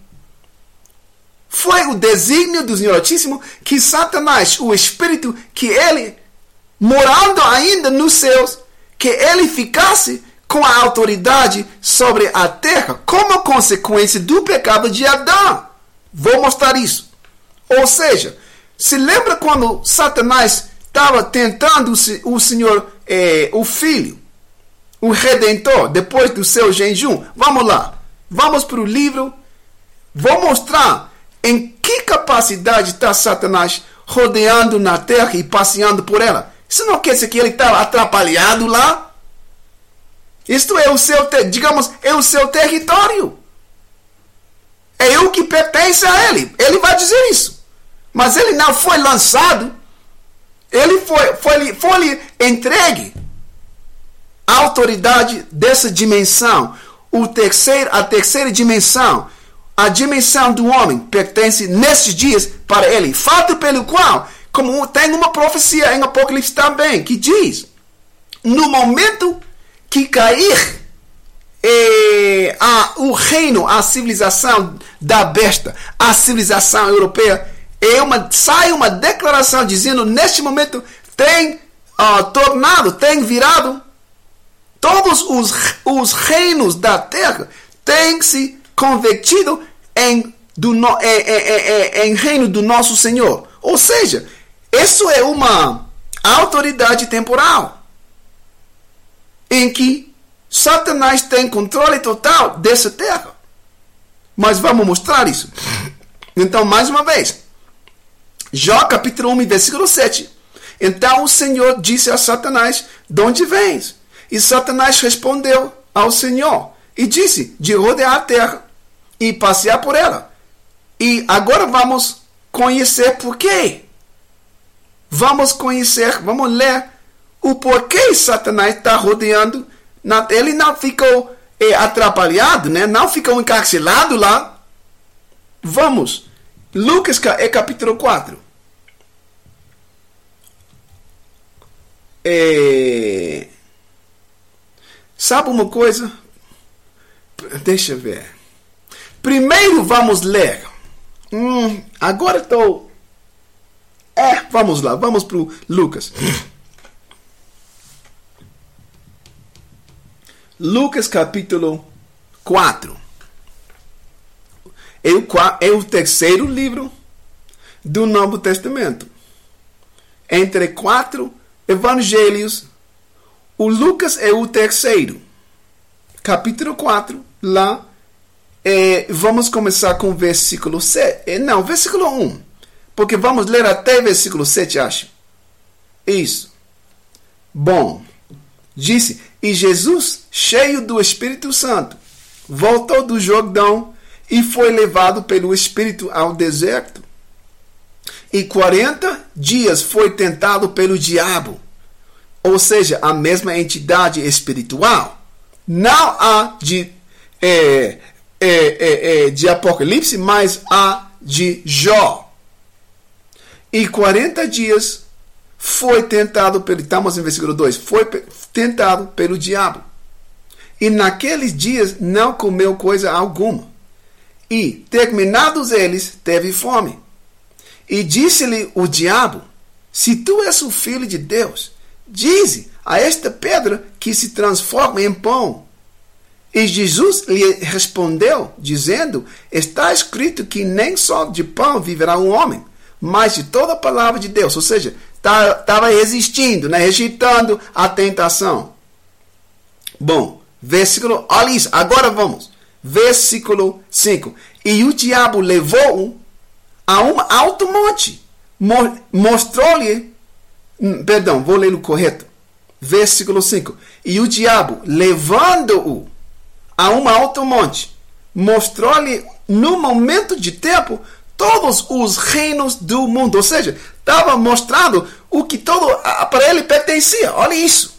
foi o desígnio do Senhor Altíssimo que Satanás, o espírito que ele, morando ainda nos céus, que ele ficasse com a autoridade sobre a terra como consequência do pecado de Adão. Vou mostrar isso. Ou seja, se lembra quando Satanás estava tentando o Senhor, eh, o Filho, o Redentor, depois do seu jejum? Vamos lá. Vamos para o livro. Vou mostrar em que capacidade está Satanás rodeando na terra e passeando por ela? Isso não quer dizer que ele está atrapalhado lá. Isto é o seu, digamos, é o seu território. É o que pertence a ele. Ele vai dizer isso. Mas ele não foi lançado. Ele foi, foi, foi entregue a autoridade dessa dimensão. O terceiro, a terceira dimensão a dimensão do homem pertence nesses dias para ele. Fato pelo qual, como tem uma profecia em Apocalipse também, que diz: no momento que cair eh, a, o reino, a civilização da besta, a civilização europeia, é uma, sai uma declaração dizendo: neste momento tem uh, tornado, tem virado todos os, os reinos da terra, têm se convertido em, do, no, em, em, em reino do nosso Senhor. Ou seja, isso é uma autoridade temporal em que Satanás tem controle total dessa terra. Mas vamos mostrar isso. Então, mais uma vez, Jó capítulo 1, versículo 7. Então o Senhor disse a Satanás: De onde vens? E Satanás respondeu ao Senhor e disse: De rodear a terra e passear por ela. E agora vamos conhecer por quê. Vamos conhecer, vamos ler o porquê Satanás está rodeando. Ele não ficou é, atrapalhado, né? não ficou encarcelado lá. Vamos. Lucas é capítulo 4. É... Sabe uma coisa? Deixa eu ver. Primeiro vamos ler. Hum, agora estou. É, vamos lá, vamos para Lucas. Lucas capítulo 4. É o, é o terceiro livro do Novo Testamento. Entre quatro evangelhos, o Lucas é o terceiro. Capítulo 4, lá é, vamos começar com o versículo 7. É, não, versículo 1. Porque vamos ler até versículo 7, acho. Isso. Bom, disse: E Jesus, cheio do Espírito Santo, voltou do Jordão e foi levado pelo Espírito ao deserto. E 40 dias foi tentado pelo diabo, ou seja, a mesma entidade espiritual. Não a de é, é, é, é, de Apocalipse, mas a de Jó. E 40 dias foi tentado pelo. Estamos em versículo 2. Foi tentado pelo diabo. E naqueles dias não comeu coisa alguma. E, terminados eles, teve fome. E disse-lhe o diabo: Se tu és o filho de Deus, dize a esta pedra que se transforma em pão. E Jesus lhe respondeu, dizendo: Está escrito que nem só de pão viverá um homem, mas de toda a palavra de Deus. Ou seja, estava tá, resistindo, né, rejeitando a tentação. Bom, versículo, olha isso, agora vamos. Versículo 5. E o diabo levou-o a um alto monte, mostrou-lhe, hum, perdão, vou ler o correto. Versículo 5. E o diabo, levando-o a um alto monte, mostrou-lhe no momento de tempo todos os reinos do mundo. Ou seja, estava mostrando o que todo para ele pertencia. Olha isso,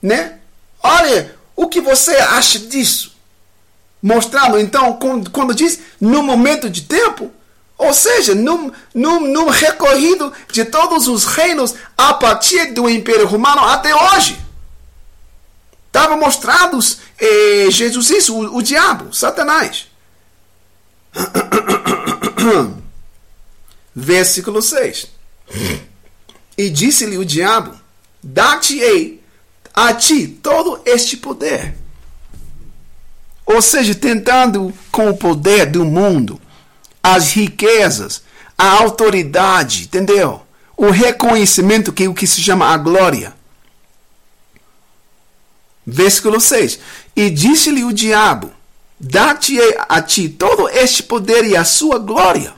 né? Olha o que você acha disso. Mostrando, então, quando, quando diz no momento de tempo, ou seja, num, num, num recorrido de todos os reinos a partir do Império Romano até hoje. Estava mostrados eh, Jesus isso, o, o diabo, Satanás. Versículo 6. E disse-lhe o diabo: Dar-te-ei a ti todo este poder. Ou seja, tentando com o poder do mundo, as riquezas, a autoridade, entendeu? O reconhecimento que é o que se chama a glória. Versículo 6. E disse-lhe o diabo: Dá-te a ti todo este poder e a sua glória,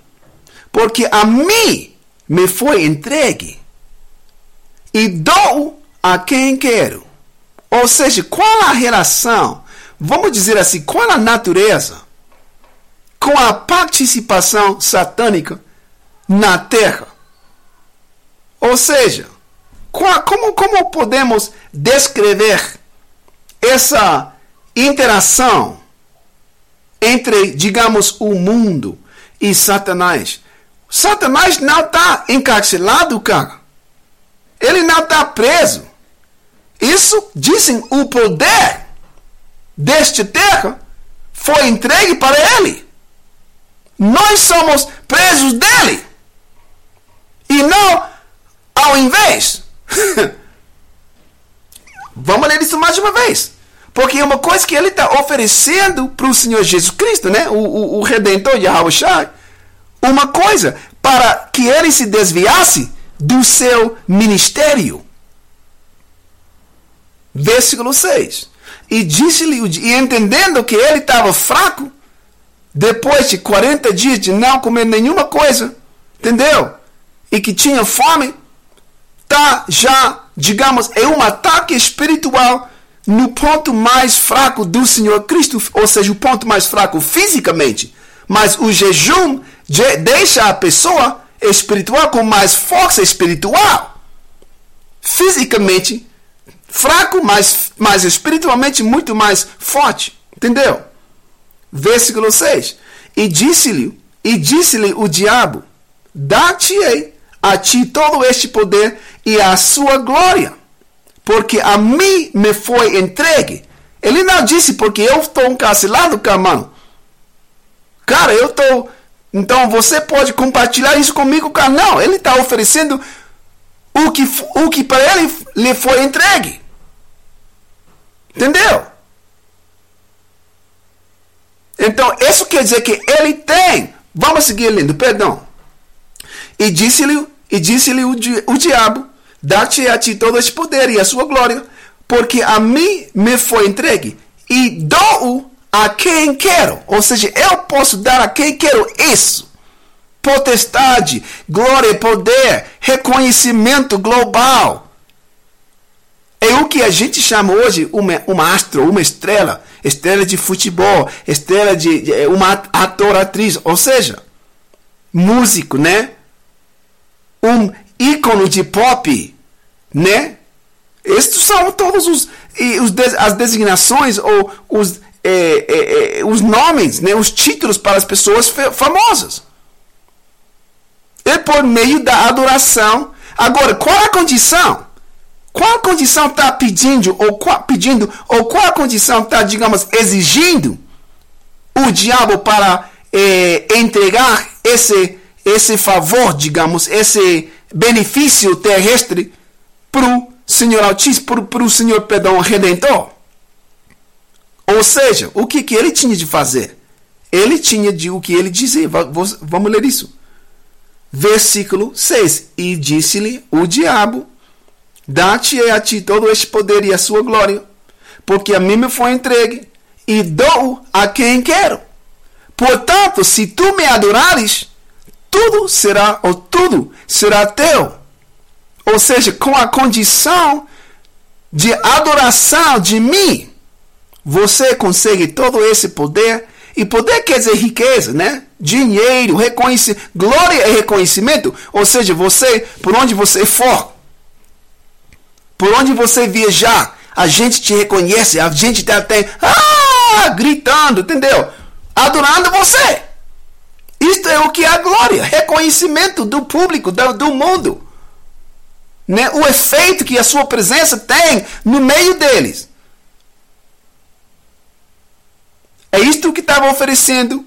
porque a mim me foi entregue, e dou a quem quero. Ou seja, qual a relação, vamos dizer assim, qual a natureza com a participação satânica na terra? Ou seja, como, como podemos descrever essa interação entre, digamos, o mundo e Satanás. Satanás não está encarcelado, cara. Ele não está preso. Isso, dizem, o poder deste terra foi entregue para ele. Nós somos presos dele. E não ao invés. Vamos ler isso mais uma vez. Porque é uma coisa que ele está oferecendo para o Senhor Jesus Cristo, né? o, o, o Redentor de Shai, uma coisa para que ele se desviasse do seu ministério. Versículo 6. E disse-lhe, e entendendo que ele estava fraco, depois de 40 dias de não comer nenhuma coisa, entendeu? E que tinha fome, tá já, digamos, é um ataque espiritual no ponto mais fraco do Senhor Cristo, ou seja, o ponto mais fraco fisicamente. Mas o jejum deixa a pessoa espiritual com mais força espiritual. Fisicamente fraco, mas, mas espiritualmente muito mais forte. Entendeu? Versículo 6. E disse-lhe, e disse-lhe o diabo: Dar-te-ei a ti todo este poder e a sua glória porque a mim me foi entregue. Ele não disse porque eu estou encarcelado, mano. Cara, eu estou. Então você pode compartilhar isso comigo, cara. Não, ele está oferecendo o que, o que para ele lhe foi entregue. Entendeu? Então, isso quer dizer que ele tem. Vamos seguir lendo, perdão. E disse-lhe e disse-lhe o, di, o diabo: Dar-te a ti todo este poder e a sua glória, porque a mim me foi entregue, e dou a quem quero. Ou seja, eu posso dar a quem quero isso. Potestade, glória, poder, reconhecimento global. É o que a gente chama hoje uma, uma astro, uma estrela, estrela de futebol, estrela de, de uma ator, atriz, ou seja, músico, né? Um ícone de pop, né? Estes são todos os, os as designações ou os, é, é, é, os nomes, né? os títulos para as pessoas famosas. É por meio da adoração. Agora, qual a condição? Qual condição está pedindo ou qual, pedindo ou qual condição está, digamos, exigindo o diabo para é, entregar esse esse favor, digamos, esse benefício terrestre para o Senhor Altíssimo, para o Senhor, perdão, Redentor. Ou seja, o que, que ele tinha de fazer? Ele tinha de o que ele dizia. Vamos ler isso. Versículo 6. E disse-lhe o diabo: Dá-te a ti todo este poder e a sua glória, porque a mim me foi entregue, e dou a quem quero. Portanto, se tu me adorares, tudo será, ou tudo será teu. Ou seja, com a condição de adoração de mim, você consegue todo esse poder. E poder quer dizer riqueza, né? Dinheiro, reconhecimento, glória e reconhecimento. Ou seja, você, por onde você for, por onde você viajar, a gente te reconhece, a gente está até ah, gritando, entendeu? Adorando você. Isto é o que é a glória, reconhecimento do público, do, do mundo né, o efeito que a sua presença tem no meio deles. É isto que estava oferecendo,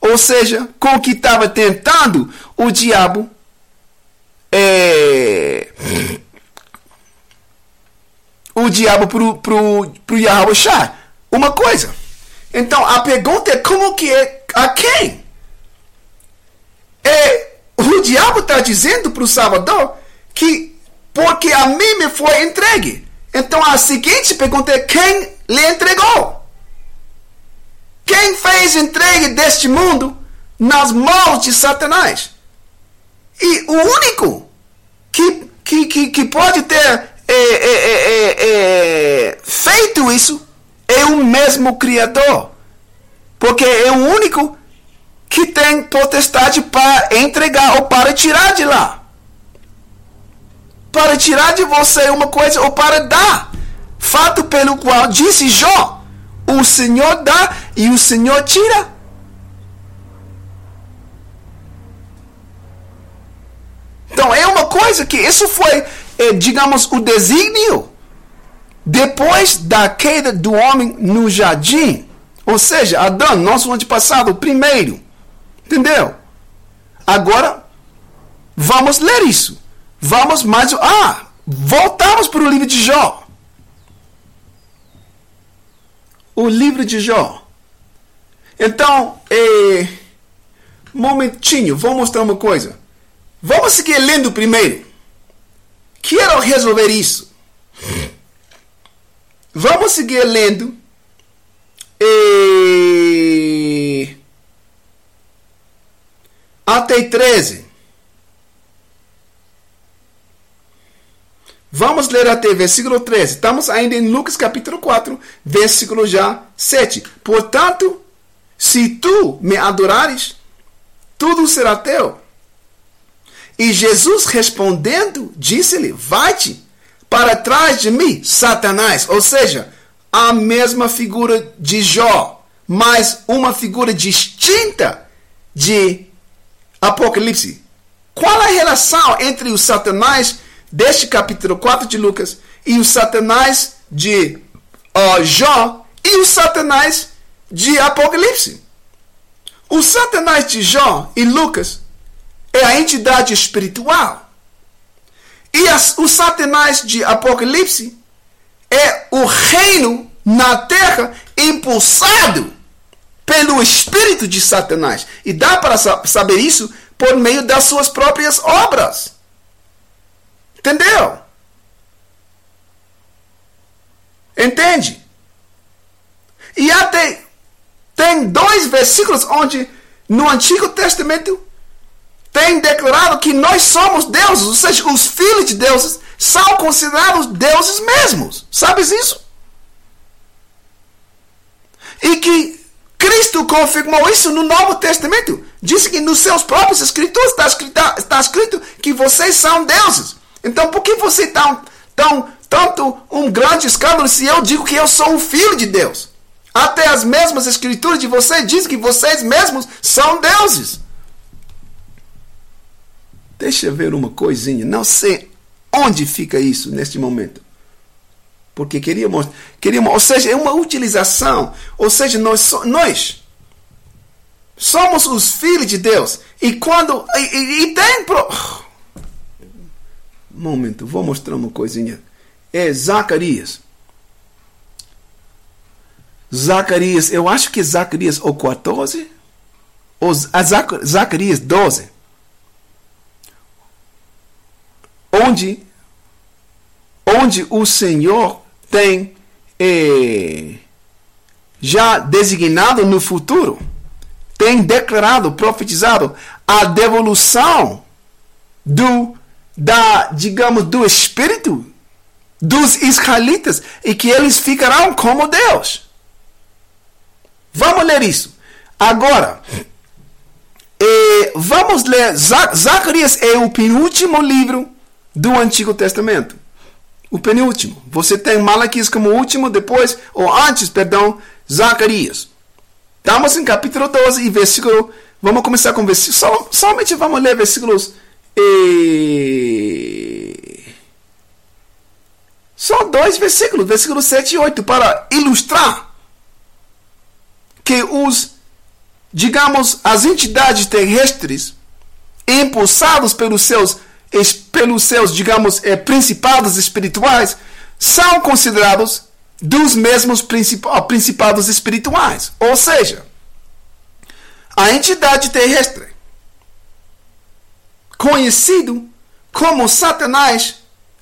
ou seja, com o que estava tentando o diabo é, o diabo pro, pro, pro Yahweh Shah. Uma coisa. Então a pergunta é como que é a quem? É, o diabo está dizendo para o Salvador que porque a mim me foi entregue. Então a seguinte pergunta é: quem lhe entregou? Quem fez entregue deste mundo nas mãos de Satanás? E o único que, que, que, que pode ter é, é, é, é feito isso é o mesmo Criador. Porque é o único que tem potestade para entregar ou para tirar de lá para tirar de você uma coisa ou para dar. Fato pelo qual disse Jó: O Senhor dá e o Senhor tira. Então é uma coisa que isso foi, é, digamos, o desígnio depois da queda do homem no jardim. Ou seja, Adão, nosso antepassado, primeiro. Entendeu? Agora, vamos ler isso. Vamos mais. Ah, voltamos para o livro de Jó. O livro de Jó. Então, é, momentinho, vou mostrar uma coisa. Vamos seguir lendo primeiro. Quero resolver isso. Vamos seguir lendo. E... Até 13. Vamos ler até versículo 13. Estamos ainda em Lucas capítulo 4, versículo já 7. Portanto, se tu me adorares, tudo será teu. E Jesus respondendo, disse-lhe: Vai-te para trás de mim, Satanás. Ou seja, a mesma figura de Jó, mas uma figura distinta de Apocalipse. Qual a relação entre o Satanás deste capítulo 4 de Lucas e o Satanás de uh, Jó e o Satanás de Apocalipse? O Satanás de Jó e Lucas é a entidade espiritual. E as, o Satanás de Apocalipse é o reino na terra impulsado pelo espírito de Satanás. E dá para saber isso por meio das suas próprias obras. Entendeu? Entende? E até tem dois versículos onde no Antigo Testamento tem declarado que nós somos deuses, ou seja, os filhos de deuses são considerados deuses mesmos. Sabes isso? E que Cristo confirmou isso no Novo Testamento. Disse que nos seus próprios escrituras está escrito, está escrito que vocês são deuses. Então por que você está tão, tanto um grande escândalo se eu digo que eu sou um filho de Deus? Até as mesmas escrituras de vocês dizem que vocês mesmos são deuses. Deixa eu ver uma coisinha. Não sei onde fica isso neste momento. Porque queríamos, queríamos, ou seja, é uma utilização. Ou seja, nós, nós somos os filhos de Deus. E quando. E, e tem. Pro... Momento, vou mostrar uma coisinha. É Zacarias. Zacarias, eu acho que Zacarias ou 14, ou Zacarias 12. Onde, onde o Senhor tem eh, já designado no futuro, tem declarado, profetizado a devolução do, da, digamos, do espírito dos israelitas e que eles ficarão como Deus. Vamos ler isso. Agora, eh, vamos ler. Zacarias é o penúltimo livro do Antigo Testamento. O penúltimo. Você tem Malaquias como último, depois, ou antes, perdão, Zacarias. Estamos em capítulo 12 e versículo. Vamos começar com versículos. Só, somente vamos ler versículos. E... Só dois versículos, versículos 7 e 8, para ilustrar que os, digamos, as entidades terrestres, impulsados pelos seus pelos seus, digamos, eh, principados espirituais, são considerados dos mesmos principados espirituais. Ou seja, a entidade terrestre, conhecido como Satanás,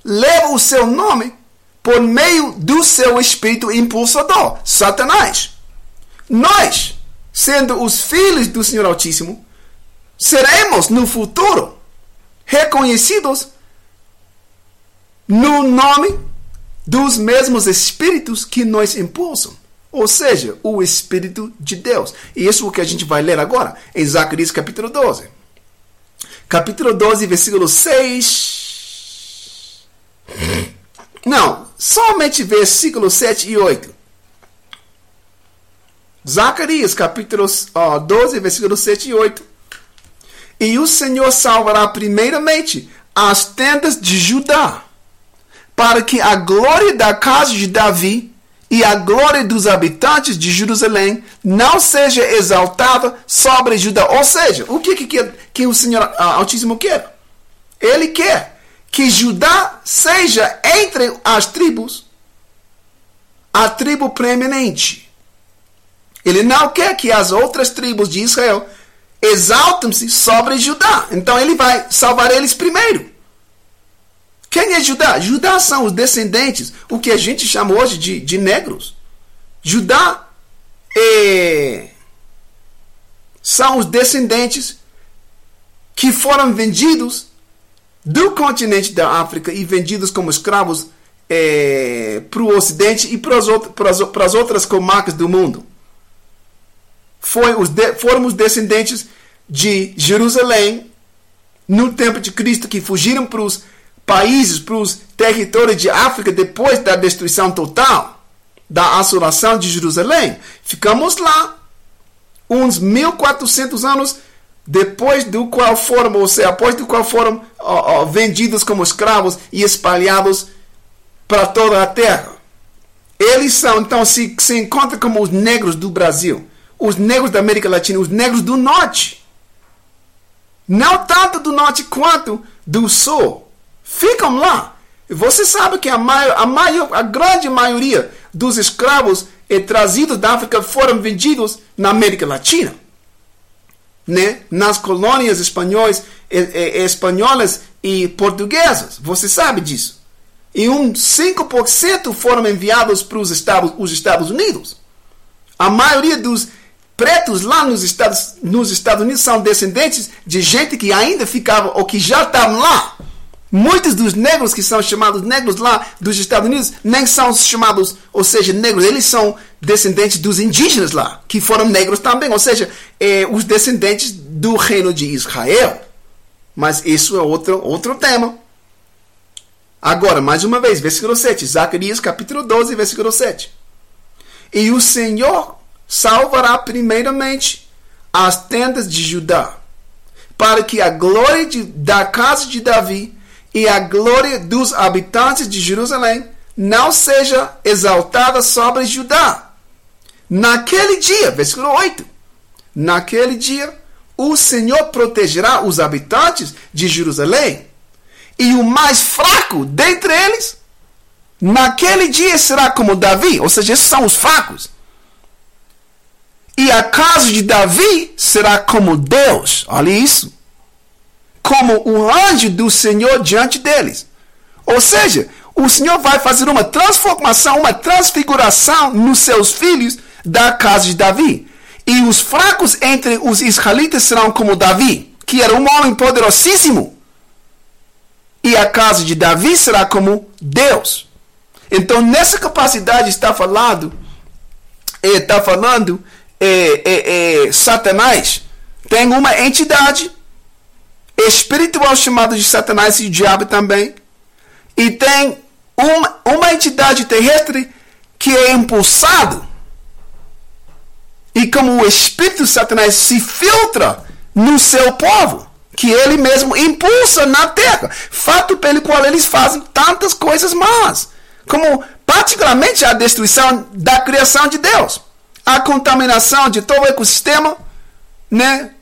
leva o seu nome por meio do seu espírito impulsador, Satanás. Nós, sendo os filhos do Senhor Altíssimo, seremos no futuro reconhecidos no nome dos mesmos espíritos que nos impulsam. Ou seja, o Espírito de Deus. E isso é o que a gente vai ler agora, em Zacarias capítulo 12. Capítulo 12, versículo 6. Não, somente versículo 7 e 8. Zacarias, capítulo 12, versículo 7 e 8. E o Senhor salvará primeiramente as tendas de Judá, para que a glória da casa de Davi e a glória dos habitantes de Jerusalém não seja exaltada sobre Judá. Ou seja, o que, que, que o Senhor Altíssimo quer? Ele quer que Judá seja entre as tribos a tribo preeminente. Ele não quer que as outras tribos de Israel exaltem-se sobre Judá. Então ele vai salvar eles primeiro. Quem é Judá? Judá são os descendentes, o que a gente chama hoje de, de negros. Judá é, são os descendentes que foram vendidos do continente da África e vendidos como escravos é, para o Ocidente e para as outras comarcas do mundo. Foi os de, foram os descendentes de Jerusalém no tempo de Cristo que fugiram para os países, para os territórios de África depois da destruição total da assolação de Jerusalém. Ficamos lá uns 1400 anos depois do qual foram, ou seja, após do qual foram ó, ó, vendidos como escravos e espalhados para toda a terra. Eles são, então, se, se encontram como os negros do Brasil, os negros da América Latina, os negros do norte. Não tanto do norte quanto do sul. Ficam lá. Você sabe que a, maior, a, maior, a grande maioria dos escravos trazidos da África foram vendidos na América Latina né, nas colônias espanhóis, espanholas e portuguesas. Você sabe disso. E um 5% foram enviados para os Estados, os Estados Unidos. A maioria dos pretos lá nos Estados, nos Estados Unidos são descendentes de gente que ainda ficava ou que já estavam lá. Muitos dos negros que são chamados negros lá dos Estados Unidos nem são chamados, ou seja, negros, eles são descendentes dos indígenas lá, que foram negros também, ou seja, é, os descendentes do reino de Israel. Mas isso é outro, outro tema. Agora, mais uma vez, versículo 7, Zacarias capítulo 12, versículo 7. E o Senhor salvará primeiramente as tendas de Judá, para que a glória de, da casa de Davi e a glória dos habitantes de Jerusalém não seja exaltada sobre Judá. Naquele dia, versículo 8: Naquele dia, o Senhor protegerá os habitantes de Jerusalém, e o mais fraco dentre eles, naquele dia será como Davi, ou seja, esses são os fracos. E a casa de Davi será como Deus. Olha isso como o anjo do Senhor diante deles. Ou seja, o Senhor vai fazer uma transformação, uma transfiguração nos seus filhos da casa de Davi. E os fracos entre os israelitas serão como Davi, que era um homem poderosíssimo. E a casa de Davi será como Deus. Então, nessa capacidade está falando, está falando é, é, Satanás tem uma entidade espiritual chamado de Satanás e o diabo também. E tem uma, uma entidade terrestre que é impulsado. E como o espírito de Satanás se filtra no seu povo, que ele mesmo impulsa na terra, fato pelo qual eles fazem tantas coisas más, como particularmente a destruição da criação de Deus, a contaminação de todo o ecossistema, né?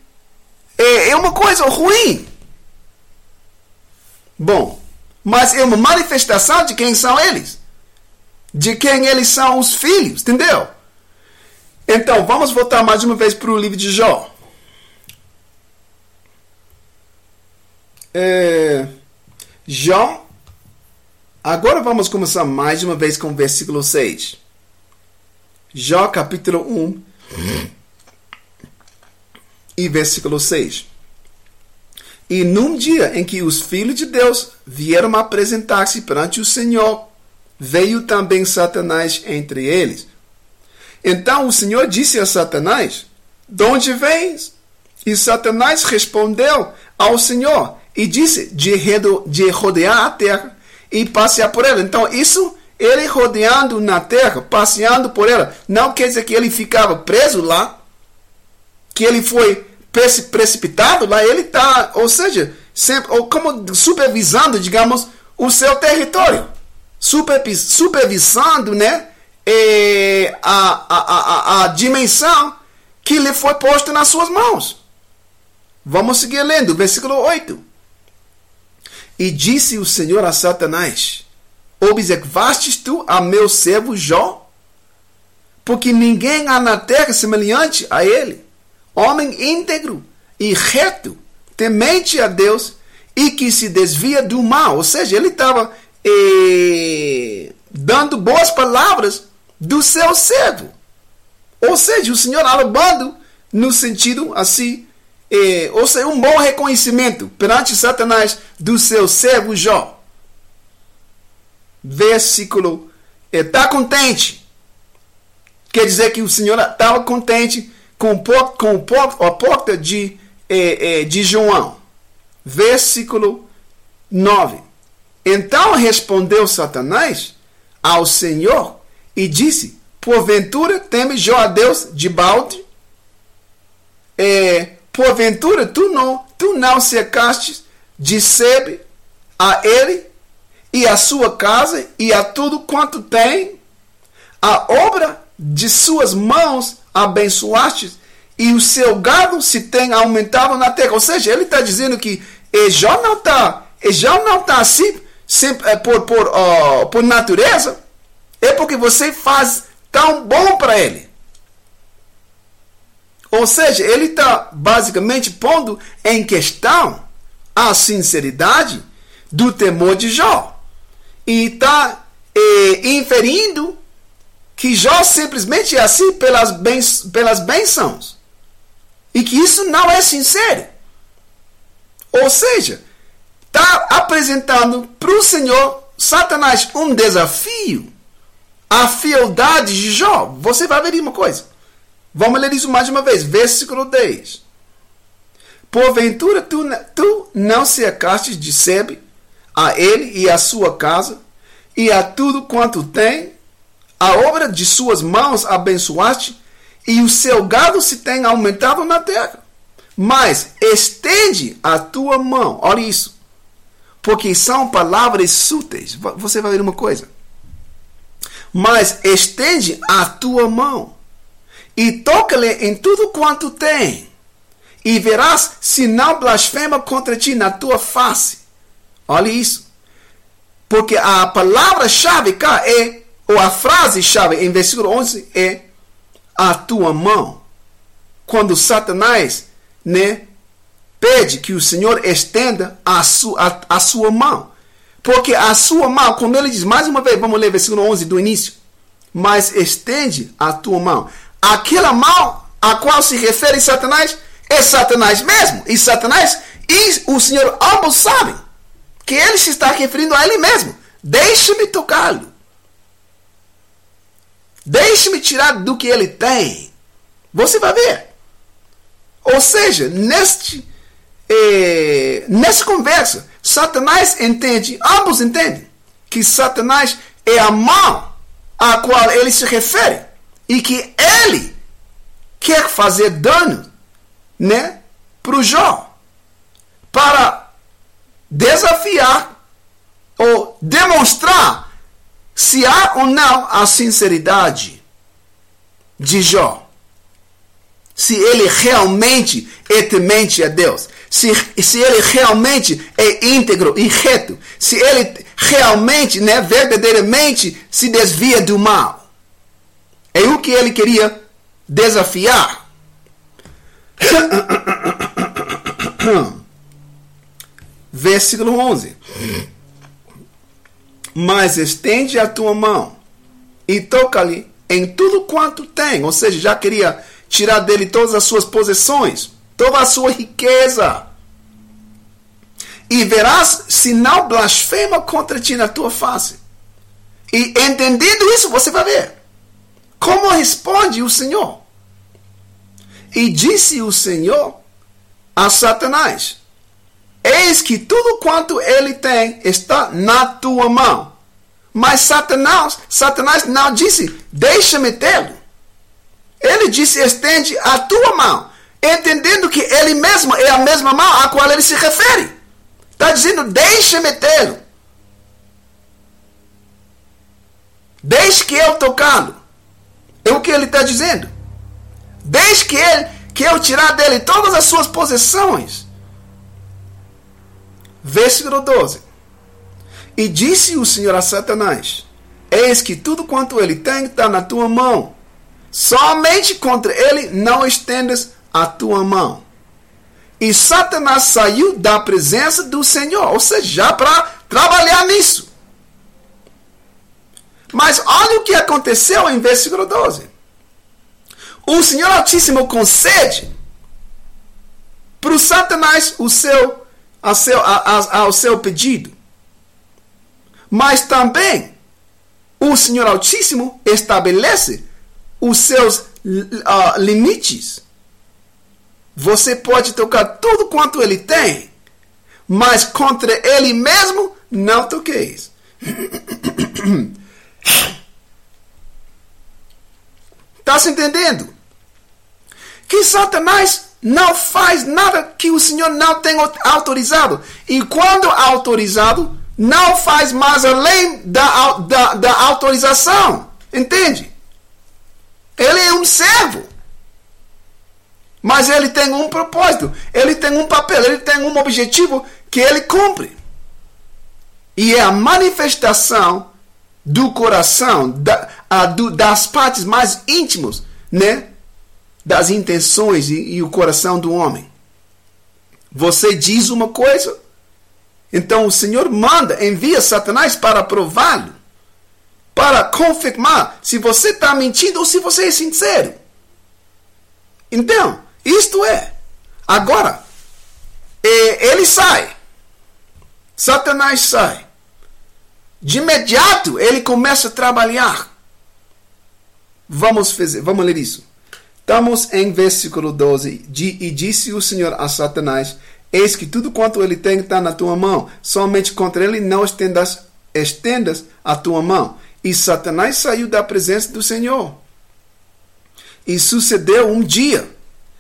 é, é uma coisa ruim. Bom, mas é uma manifestação de quem são eles. De quem eles são os filhos, entendeu? Então, vamos voltar mais uma vez para o livro de Jó. É, Jó. Agora vamos começar mais uma vez com o versículo 6. Jó capítulo 1 e versículo 6. E num dia em que os filhos de Deus vieram apresentar-se perante o Senhor, veio também Satanás entre eles. Então o Senhor disse a Satanás: De onde vens? E Satanás respondeu ao Senhor e disse: De rodear a terra e passear por ela. Então isso ele rodeando na terra, passeando por ela, não quer dizer que ele ficava preso lá, que ele foi precipitado lá, ele está, ou seja, sempre, ou como supervisando, digamos, o seu território, supervisando, né, a, a, a, a dimensão que lhe foi posta nas suas mãos. Vamos seguir lendo, versículo 8. E disse o Senhor a Satanás: Observastes tu a meu servo Jó? Porque ninguém há na terra semelhante a ele, homem íntegro e reto, temente a Deus e que se desvia do mal. Ou seja, ele estava eh, dando boas palavras do seu servo. Ou seja, o Senhor alabando no sentido assim, eh, ou seja, um bom reconhecimento perante Satanás do seu servo Jó versículo. Está eh, contente. Quer dizer que o Senhor estava contente com, com a porta de, eh, eh, de João. Versículo 9. Então respondeu Satanás ao Senhor e disse: Porventura teme Jó a Deus de balde? É, porventura tu não, tu não secaste de sebe a ele e a sua casa e a tudo quanto tem, a obra de suas mãos abençoaste e o seu gado se tem aumentado na terra. Ou seja, ele está dizendo que Ejó não está, Ejó não está assim sempre, é, por, por, uh, por natureza, é porque você faz tão bom para ele. Ou seja, ele está basicamente pondo em questão a sinceridade do temor de Jó e está eh, inferindo que Jó simplesmente é assim pelas, bens, pelas bênçãos. E que isso não é sincero. Ou seja, está apresentando para o Senhor Satanás um desafio à fieldade de Jó. Você vai ver uma coisa. Vamos ler isso mais uma vez. Versículo 10. Porventura tu, tu não se acastes de Sebe a ele e a sua casa, e a tudo quanto tem, a obra de suas mãos abençoaste, e o seu gado se tem aumentado na terra. Mas estende a tua mão, olha isso, porque são palavras súteis. Você vai ver uma coisa. Mas estende a tua mão e toca-lhe em tudo quanto tem, e verás se não blasfema contra ti na tua face. Olha isso. Porque a palavra-chave cá é, ou a frase-chave em versículo 11 é a tua mão. Quando Satanás né, pede que o Senhor estenda a, su, a, a sua mão. Porque a sua mão, quando ele diz, mais uma vez, vamos ler versículo 11 do início. Mas estende a tua mão. Aquela mão a qual se refere Satanás é Satanás mesmo. E Satanás e o Senhor ambos sabem que ele se está referindo a ele mesmo. Deixe-me tocá-lo. Deixe-me tirar do que ele tem. Você vai ver. Ou seja, neste, eh, nessa conversa, Satanás entende, ambos entendem, que Satanás é a mão a qual ele se refere e que ele quer fazer dano né, para o Jó. Para desafiar ou demonstrar se há ou não a sinceridade de Jó. Se ele realmente é temente a Deus. Se, se ele realmente é íntegro e reto. Se ele realmente, né, verdadeiramente se desvia do mal. É o que ele queria desafiar. Versículo 11. Mas estende a tua mão e toca-lhe em tudo quanto tem. Ou seja, já queria tirar dele todas as suas possessões, toda a sua riqueza. E verás não blasfema contra ti na tua face. E entendendo isso, você vai ver como responde o Senhor. E disse o Senhor a Satanás: Eis que tudo quanto ele tem está na tua mão. Mas Satanás, Satanás não disse, deixa-me tê-lo. Ele disse, estende a tua mão, entendendo que ele mesmo é a mesma mão a qual ele se refere. Está dizendo, deixa-me tê-lo. Deixe que eu tocá-lo. É o que ele está dizendo. Deixe que, ele, que eu tirar dele todas as suas possessões. Versículo 12. E disse o Senhor a Satanás: Eis que tudo quanto ele tem está na tua mão. Somente contra ele não estendas a tua mão. E Satanás saiu da presença do Senhor, ou seja, já para trabalhar nisso. Mas olha o que aconteceu em versículo 12. O Senhor Altíssimo concede para o Satanás o seu, a seu, ao seu pedido. Mas também o Senhor Altíssimo estabelece os seus uh, limites. Você pode tocar tudo quanto ele tem, mas contra ele mesmo não toqueis. Está se entendendo? Que Satanás não faz nada que o Senhor não tenha autorizado. E quando autorizado, não faz mais além da, da, da autorização. Entende? Ele é um servo. Mas ele tem um propósito, ele tem um papel, ele tem um objetivo que ele cumpre. E é a manifestação do coração, da, a, do, das partes mais íntimas, né? Das intenções e, e o coração do homem. Você diz uma coisa, então o Senhor manda, envia Satanás para prová-lo, para confirmar se você está mentindo ou se você é sincero. Então, isto é. Agora, ele sai. Satanás sai. De imediato, ele começa a trabalhar. Vamos fazer, vamos ler isso. Estamos em versículo 12. E disse o Senhor a Satanás: Eis que tudo quanto ele tem está na tua mão. Somente contra ele não estendas, estendas a tua mão. E Satanás saiu da presença do Senhor. E sucedeu um dia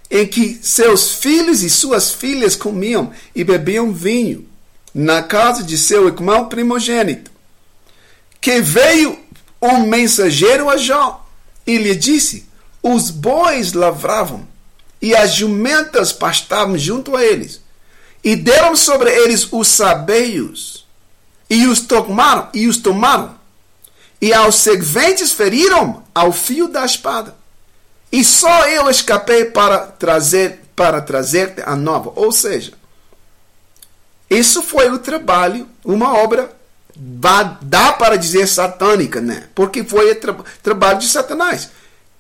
em que seus filhos e suas filhas comiam e bebiam vinho na casa de seu irmão primogênito, que veio um mensageiro a Jó e lhe disse: Os bois lavravam e as jumentas pastavam junto a eles, e deram sobre eles os sabeios e os tomaram e os tomaram, e aos serventes feriram ao fio da espada. E só eu escapei para trazer para trazer a nova. Ou seja, isso foi o trabalho, uma obra dá para dizer satânica, né? Porque foi o tra trabalho de Satanás.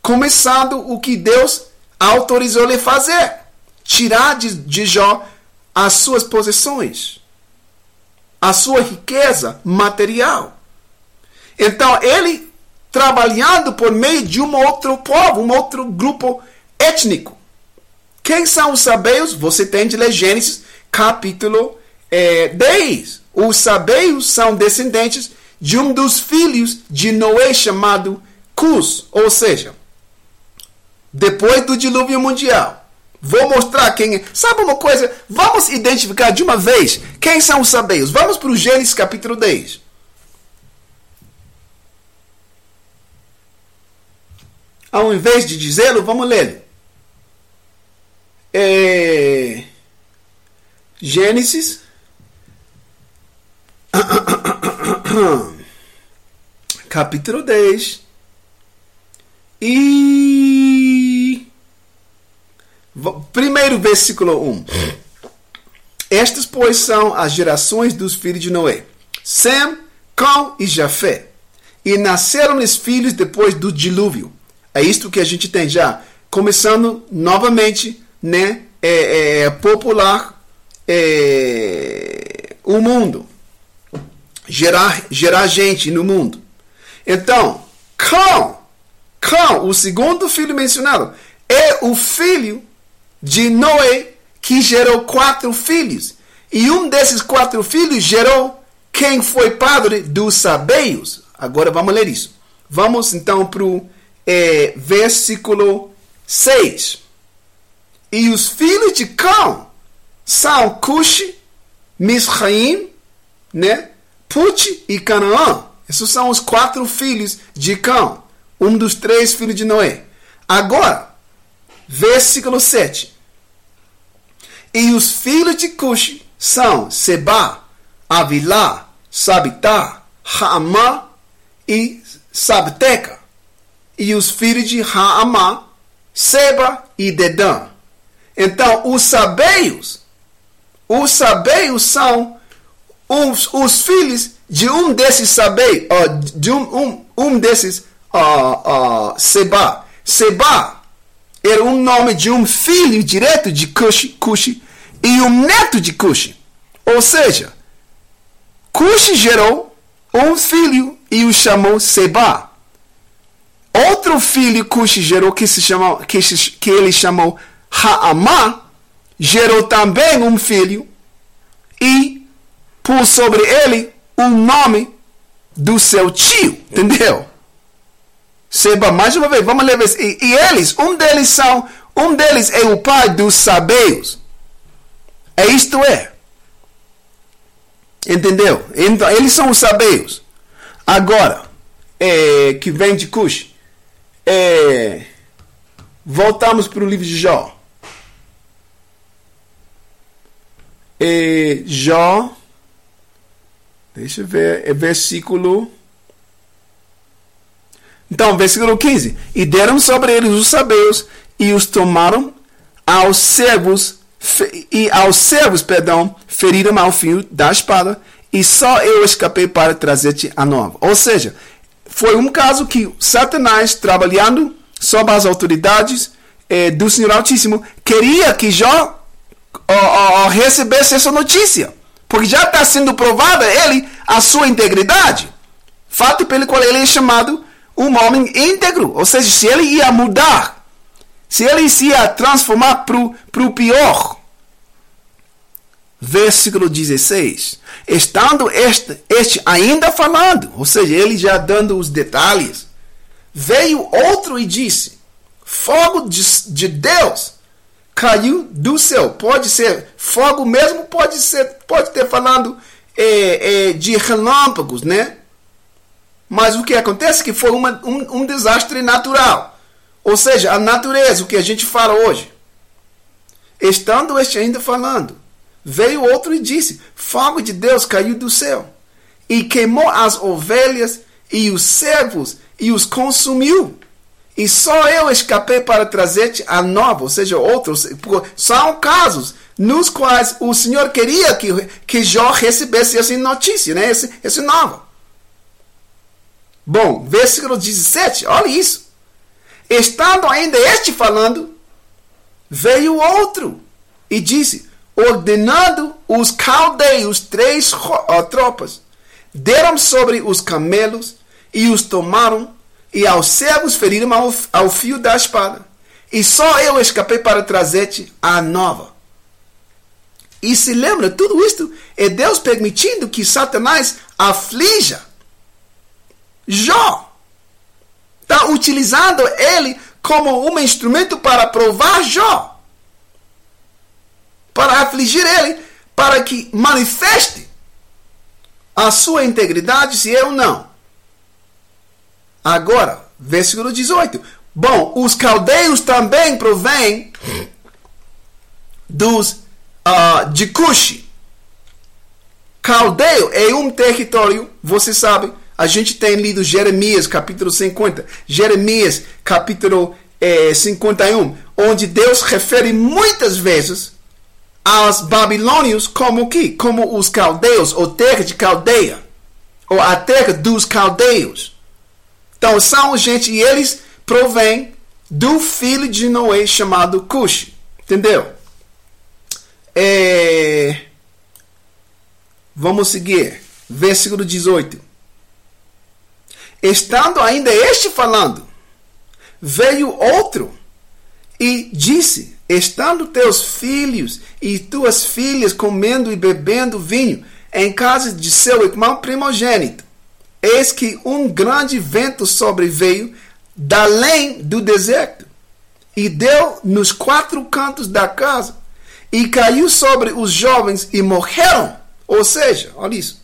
Começando o que Deus autorizou ele fazer, tirar de, de Jó as suas possessões, a sua riqueza material. Então ele trabalhando por meio de um outro povo, um outro grupo étnico. Quem são os sabeus? Você tem de ler Gênesis capítulo é, 10. Os sabeus são descendentes de um dos filhos de Noé chamado Cus, ou seja, depois do dilúvio mundial. Vou mostrar quem é. Sabe uma coisa? Vamos identificar de uma vez quem são os sabeus. Vamos para o Gênesis capítulo 10. Ao invés de dizê-lo, vamos ler. É... Gênesis. Capítulo 10. E. Primeiro versículo 1. Estas, pois, são as gerações dos filhos de Noé: Sem, Cão e Jafé. E nasceram-lhes filhos depois do dilúvio. É isto que a gente tem já. Começando novamente, né? É, é, é popular é, o mundo. Gerar, gerar gente no mundo. Então, Cão, Cão, o segundo filho mencionado, é o filho de Noé que gerou quatro filhos. E um desses quatro filhos gerou quem foi padre dos sabeios. Agora vamos ler isso. Vamos então para o é, versículo 6. E os filhos de Cão são Cush, Misraim, né? Put e Canaã. Esses são os quatro filhos de Cão. Um dos três filhos de Noé. Agora, versículo 7. E os filhos de Cush são Seba, Avilá, Sabitá, Ramá e Sabteca. E os filhos de Raamá, Seba e Dedã. Então, os sabeios, os sabeios são os, os filhos de um desses sabeios, uh, de um, um, um desses uh, uh, Seba. Seba era um nome de um filho direto de Cush, Cush e um neto de Cush. Ou seja, Cush gerou um filho e o chamou Seba. Outro filho Cush gerou que, se chamou, que, que ele chamou Haamá, gerou também um filho e pôs sobre ele o nome do seu tio, entendeu? Seba, mais uma vez, vamos ler e, e eles, um deles são, um deles é o pai dos sabeus. É isto é. Entendeu? Então, eles são os sabeus. Agora, é, que vem de Cush. É, voltamos para o livro de Jó. É, Jó. Deixa eu ver. É versículo. Então, versículo 15. E deram sobre eles os sabeus e os tomaram aos servos e aos servos, perdão, feriram ao fio da espada e só eu escapei para trazer-te a nova. Ou seja, foi um caso que Satanás, trabalhando sob as autoridades eh, do Senhor Altíssimo, queria que Jó oh, oh, recebesse essa notícia. Porque já está sendo provada ele a sua integridade. Fato pelo qual ele é chamado um homem íntegro. Ou seja, se ele ia mudar, se ele se ia transformar para o pior. Versículo 16. Estando este, este ainda falando, ou seja, ele já dando os detalhes, veio outro e disse: Fogo de, de Deus caiu do céu. Pode ser fogo mesmo, pode ser, pode ter falando é, é, de relâmpagos, né? Mas o que acontece é que foi uma, um, um desastre natural. Ou seja, a natureza, o que a gente fala hoje. Estando este ainda falando, veio outro e disse: Fogo de Deus caiu do céu e queimou as ovelhas e os servos e os consumiu. E só eu escapei para trazer-te a nova, ou seja, outros. São casos nos quais o Senhor queria que, que Jó recebesse essa notícia, né? esse, esse nova. Bom, versículo 17, olha isso. Estando ainda este falando, veio outro e disse: ordenando os caldeios três tropas, deram sobre os camelos e os tomaram, e aos servos feriram ao, ao fio da espada. E só eu escapei para trazer-te a nova. E se lembra, tudo isto é Deus permitindo que Satanás aflija Jó. Está utilizando ele como um instrumento para provar Jó. Para afligir ele, para que manifeste a sua integridade, se eu não. Agora, versículo 18. Bom, os caldeus também provêm dos uh, de Cush. Caldeio é um território, você sabe, a gente tem lido Jeremias capítulo 50, Jeremias capítulo eh, 51, onde Deus refere muitas vezes aos babilônios como que? Como os caldeus, ou terra de caldeia, ou a terra dos caldeus. Então são gente, e eles provêm do filho de Noé chamado Cush. Entendeu? É... Vamos seguir. Versículo 18. Estando ainda este falando, veio outro e disse: Estando teus filhos e tuas filhas comendo e bebendo vinho em casa de seu irmão primogênito, eis que um grande vento sobreveio da além do deserto e deu nos quatro cantos da casa e caiu sobre os jovens e morreram. Ou seja, olha isso.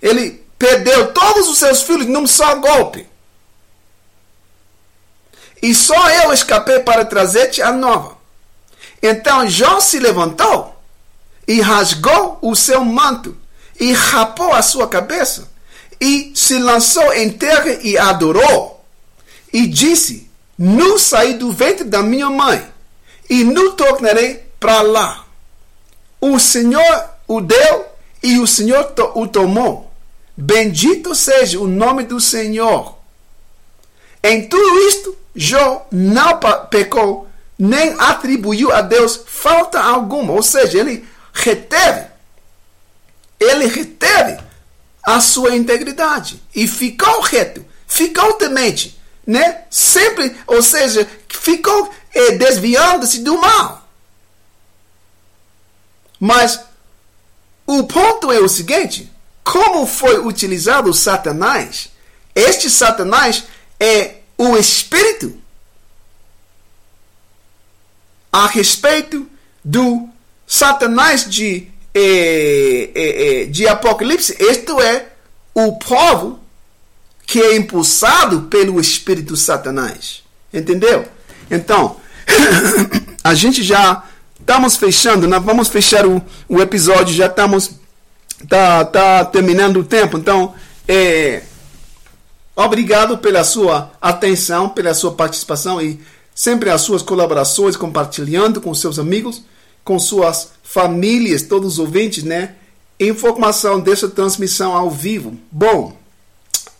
Ele perdeu todos os seus filhos num só golpe. E só eu escapei para trazer-te a nova. Então Jó se levantou e rasgou o seu manto e rapou a sua cabeça e se lançou em terra e adorou. E disse: Nu saí do ventre da minha mãe e nu tornarei para lá. O Senhor o deu e o Senhor o tomou. Bendito seja o nome do Senhor. Em tudo isto, Jó não pecou, nem atribuiu a Deus falta alguma. Ou seja, ele reteve, ele reteve a sua integridade e ficou reto, ficou temente, né? Sempre, ou seja, ficou eh, desviando-se do mal. Mas o ponto é o seguinte: como foi utilizado o Satanás? Este Satanás é o espírito a respeito do Satanás de, eh, eh, de Apocalipse. Isto é o povo que é impulsado pelo espírito Satanás. Entendeu? Então, a gente já estamos fechando, nós vamos fechar o, o episódio, já estamos tá, tá terminando o tempo. Então, é, obrigado pela sua atenção, pela sua participação e sempre as suas colaborações, compartilhando com seus amigos, com suas famílias, todos os ouvintes, né? Informação dessa transmissão ao vivo. Bom,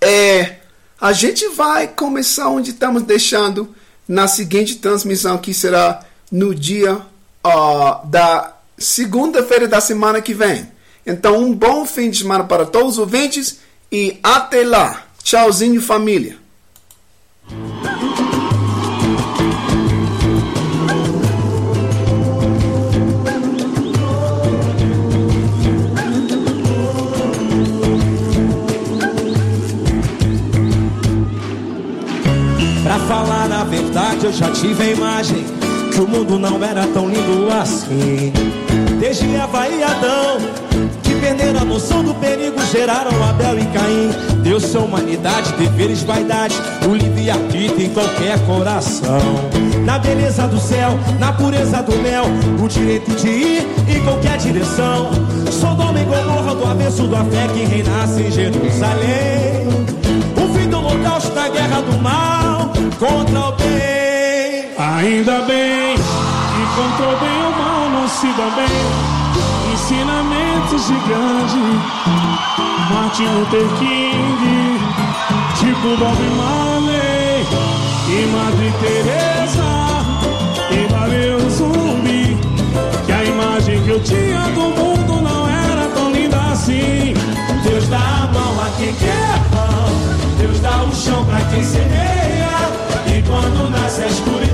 é, a gente vai começar onde estamos deixando na seguinte transmissão, que será no dia uh, da segunda-feira da semana que vem. Então, um bom fim de semana para todos os ouvintes e até lá. Tchauzinho, família. Pra falar a verdade, eu já tive a imagem que o mundo não era tão lindo assim. Desde e Adão, que perderam a noção do perigo, geraram Abel e Caim. Deus sua humanidade, deveres, vaidade, o livre-arbítrio em qualquer coração. Na beleza do céu, na pureza do mel, o direito de ir em qualquer direção. Sodoma e Gomorra do avesso da fé que reinasse em Jerusalém. O fim do holocausto da guerra do mal contra o bem. Ainda bem que contra o bem o mal se dá bem. Ensinamentos de grande Martin Luther King, tipo Bob Marley e Madre Teresa e valeu zumbi. Que a imagem que eu tinha do mundo não era tão linda assim. Deus dá a mão a quem quer pão, Deus dá o chão pra quem semeia. E quando nasce a escuridão,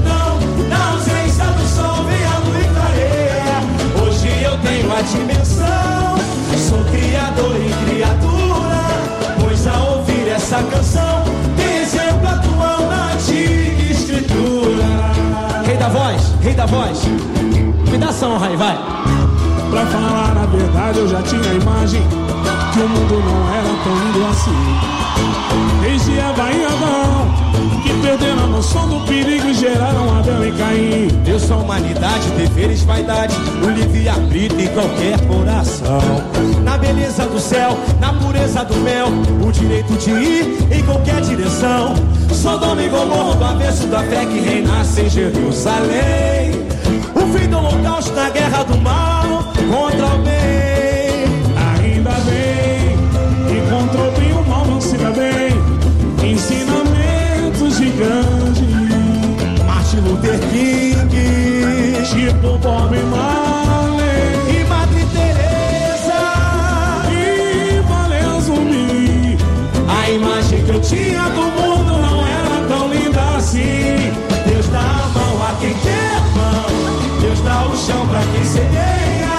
eu tenho a dimensão, sou criador e criatura. Pois ao ouvir essa canção, tem exemplo atual na antiga escritura. Rei da voz, rei da voz, me dá essa honra aí, vai. Pra falar a verdade, eu já tinha a imagem que o mundo não era tão lindo assim. Desde Eva e Adão, perderam a noção do perigo geraram Abel e Caim. Deus sua humanidade, deveres, vaidade, o livre-arbítrio em qualquer coração. Na beleza do céu, na pureza do mel, o direito de ir em qualquer direção. Sodoma e Gomorra do avesso da fé que reinasse em Jerusalém. O fim do holocausto na guerra do mal contra o bem. assim. Deus dá a mão a quem quer mão, Deus dá o chão para quem semeia.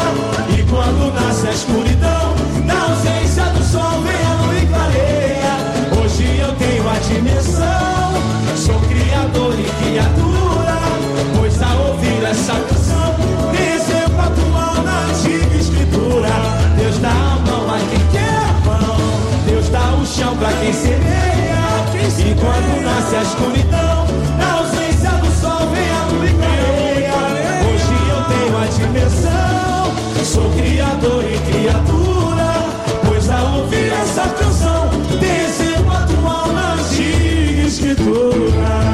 E quando nasce a escuridão, na ausência do sol vem a luz clareia. Hoje eu tenho a dimensão, sou criador e criatura, pois ao ouvir essa canção, recebo a tua na antiga escritura. Deus dá a mão a quem quer a mão, Deus dá o chão para quem semeia. E quando nasce a escuridão, Sou criador e criatura, pois ao ouvir essa canção, tem esse tua alma antiga escritura.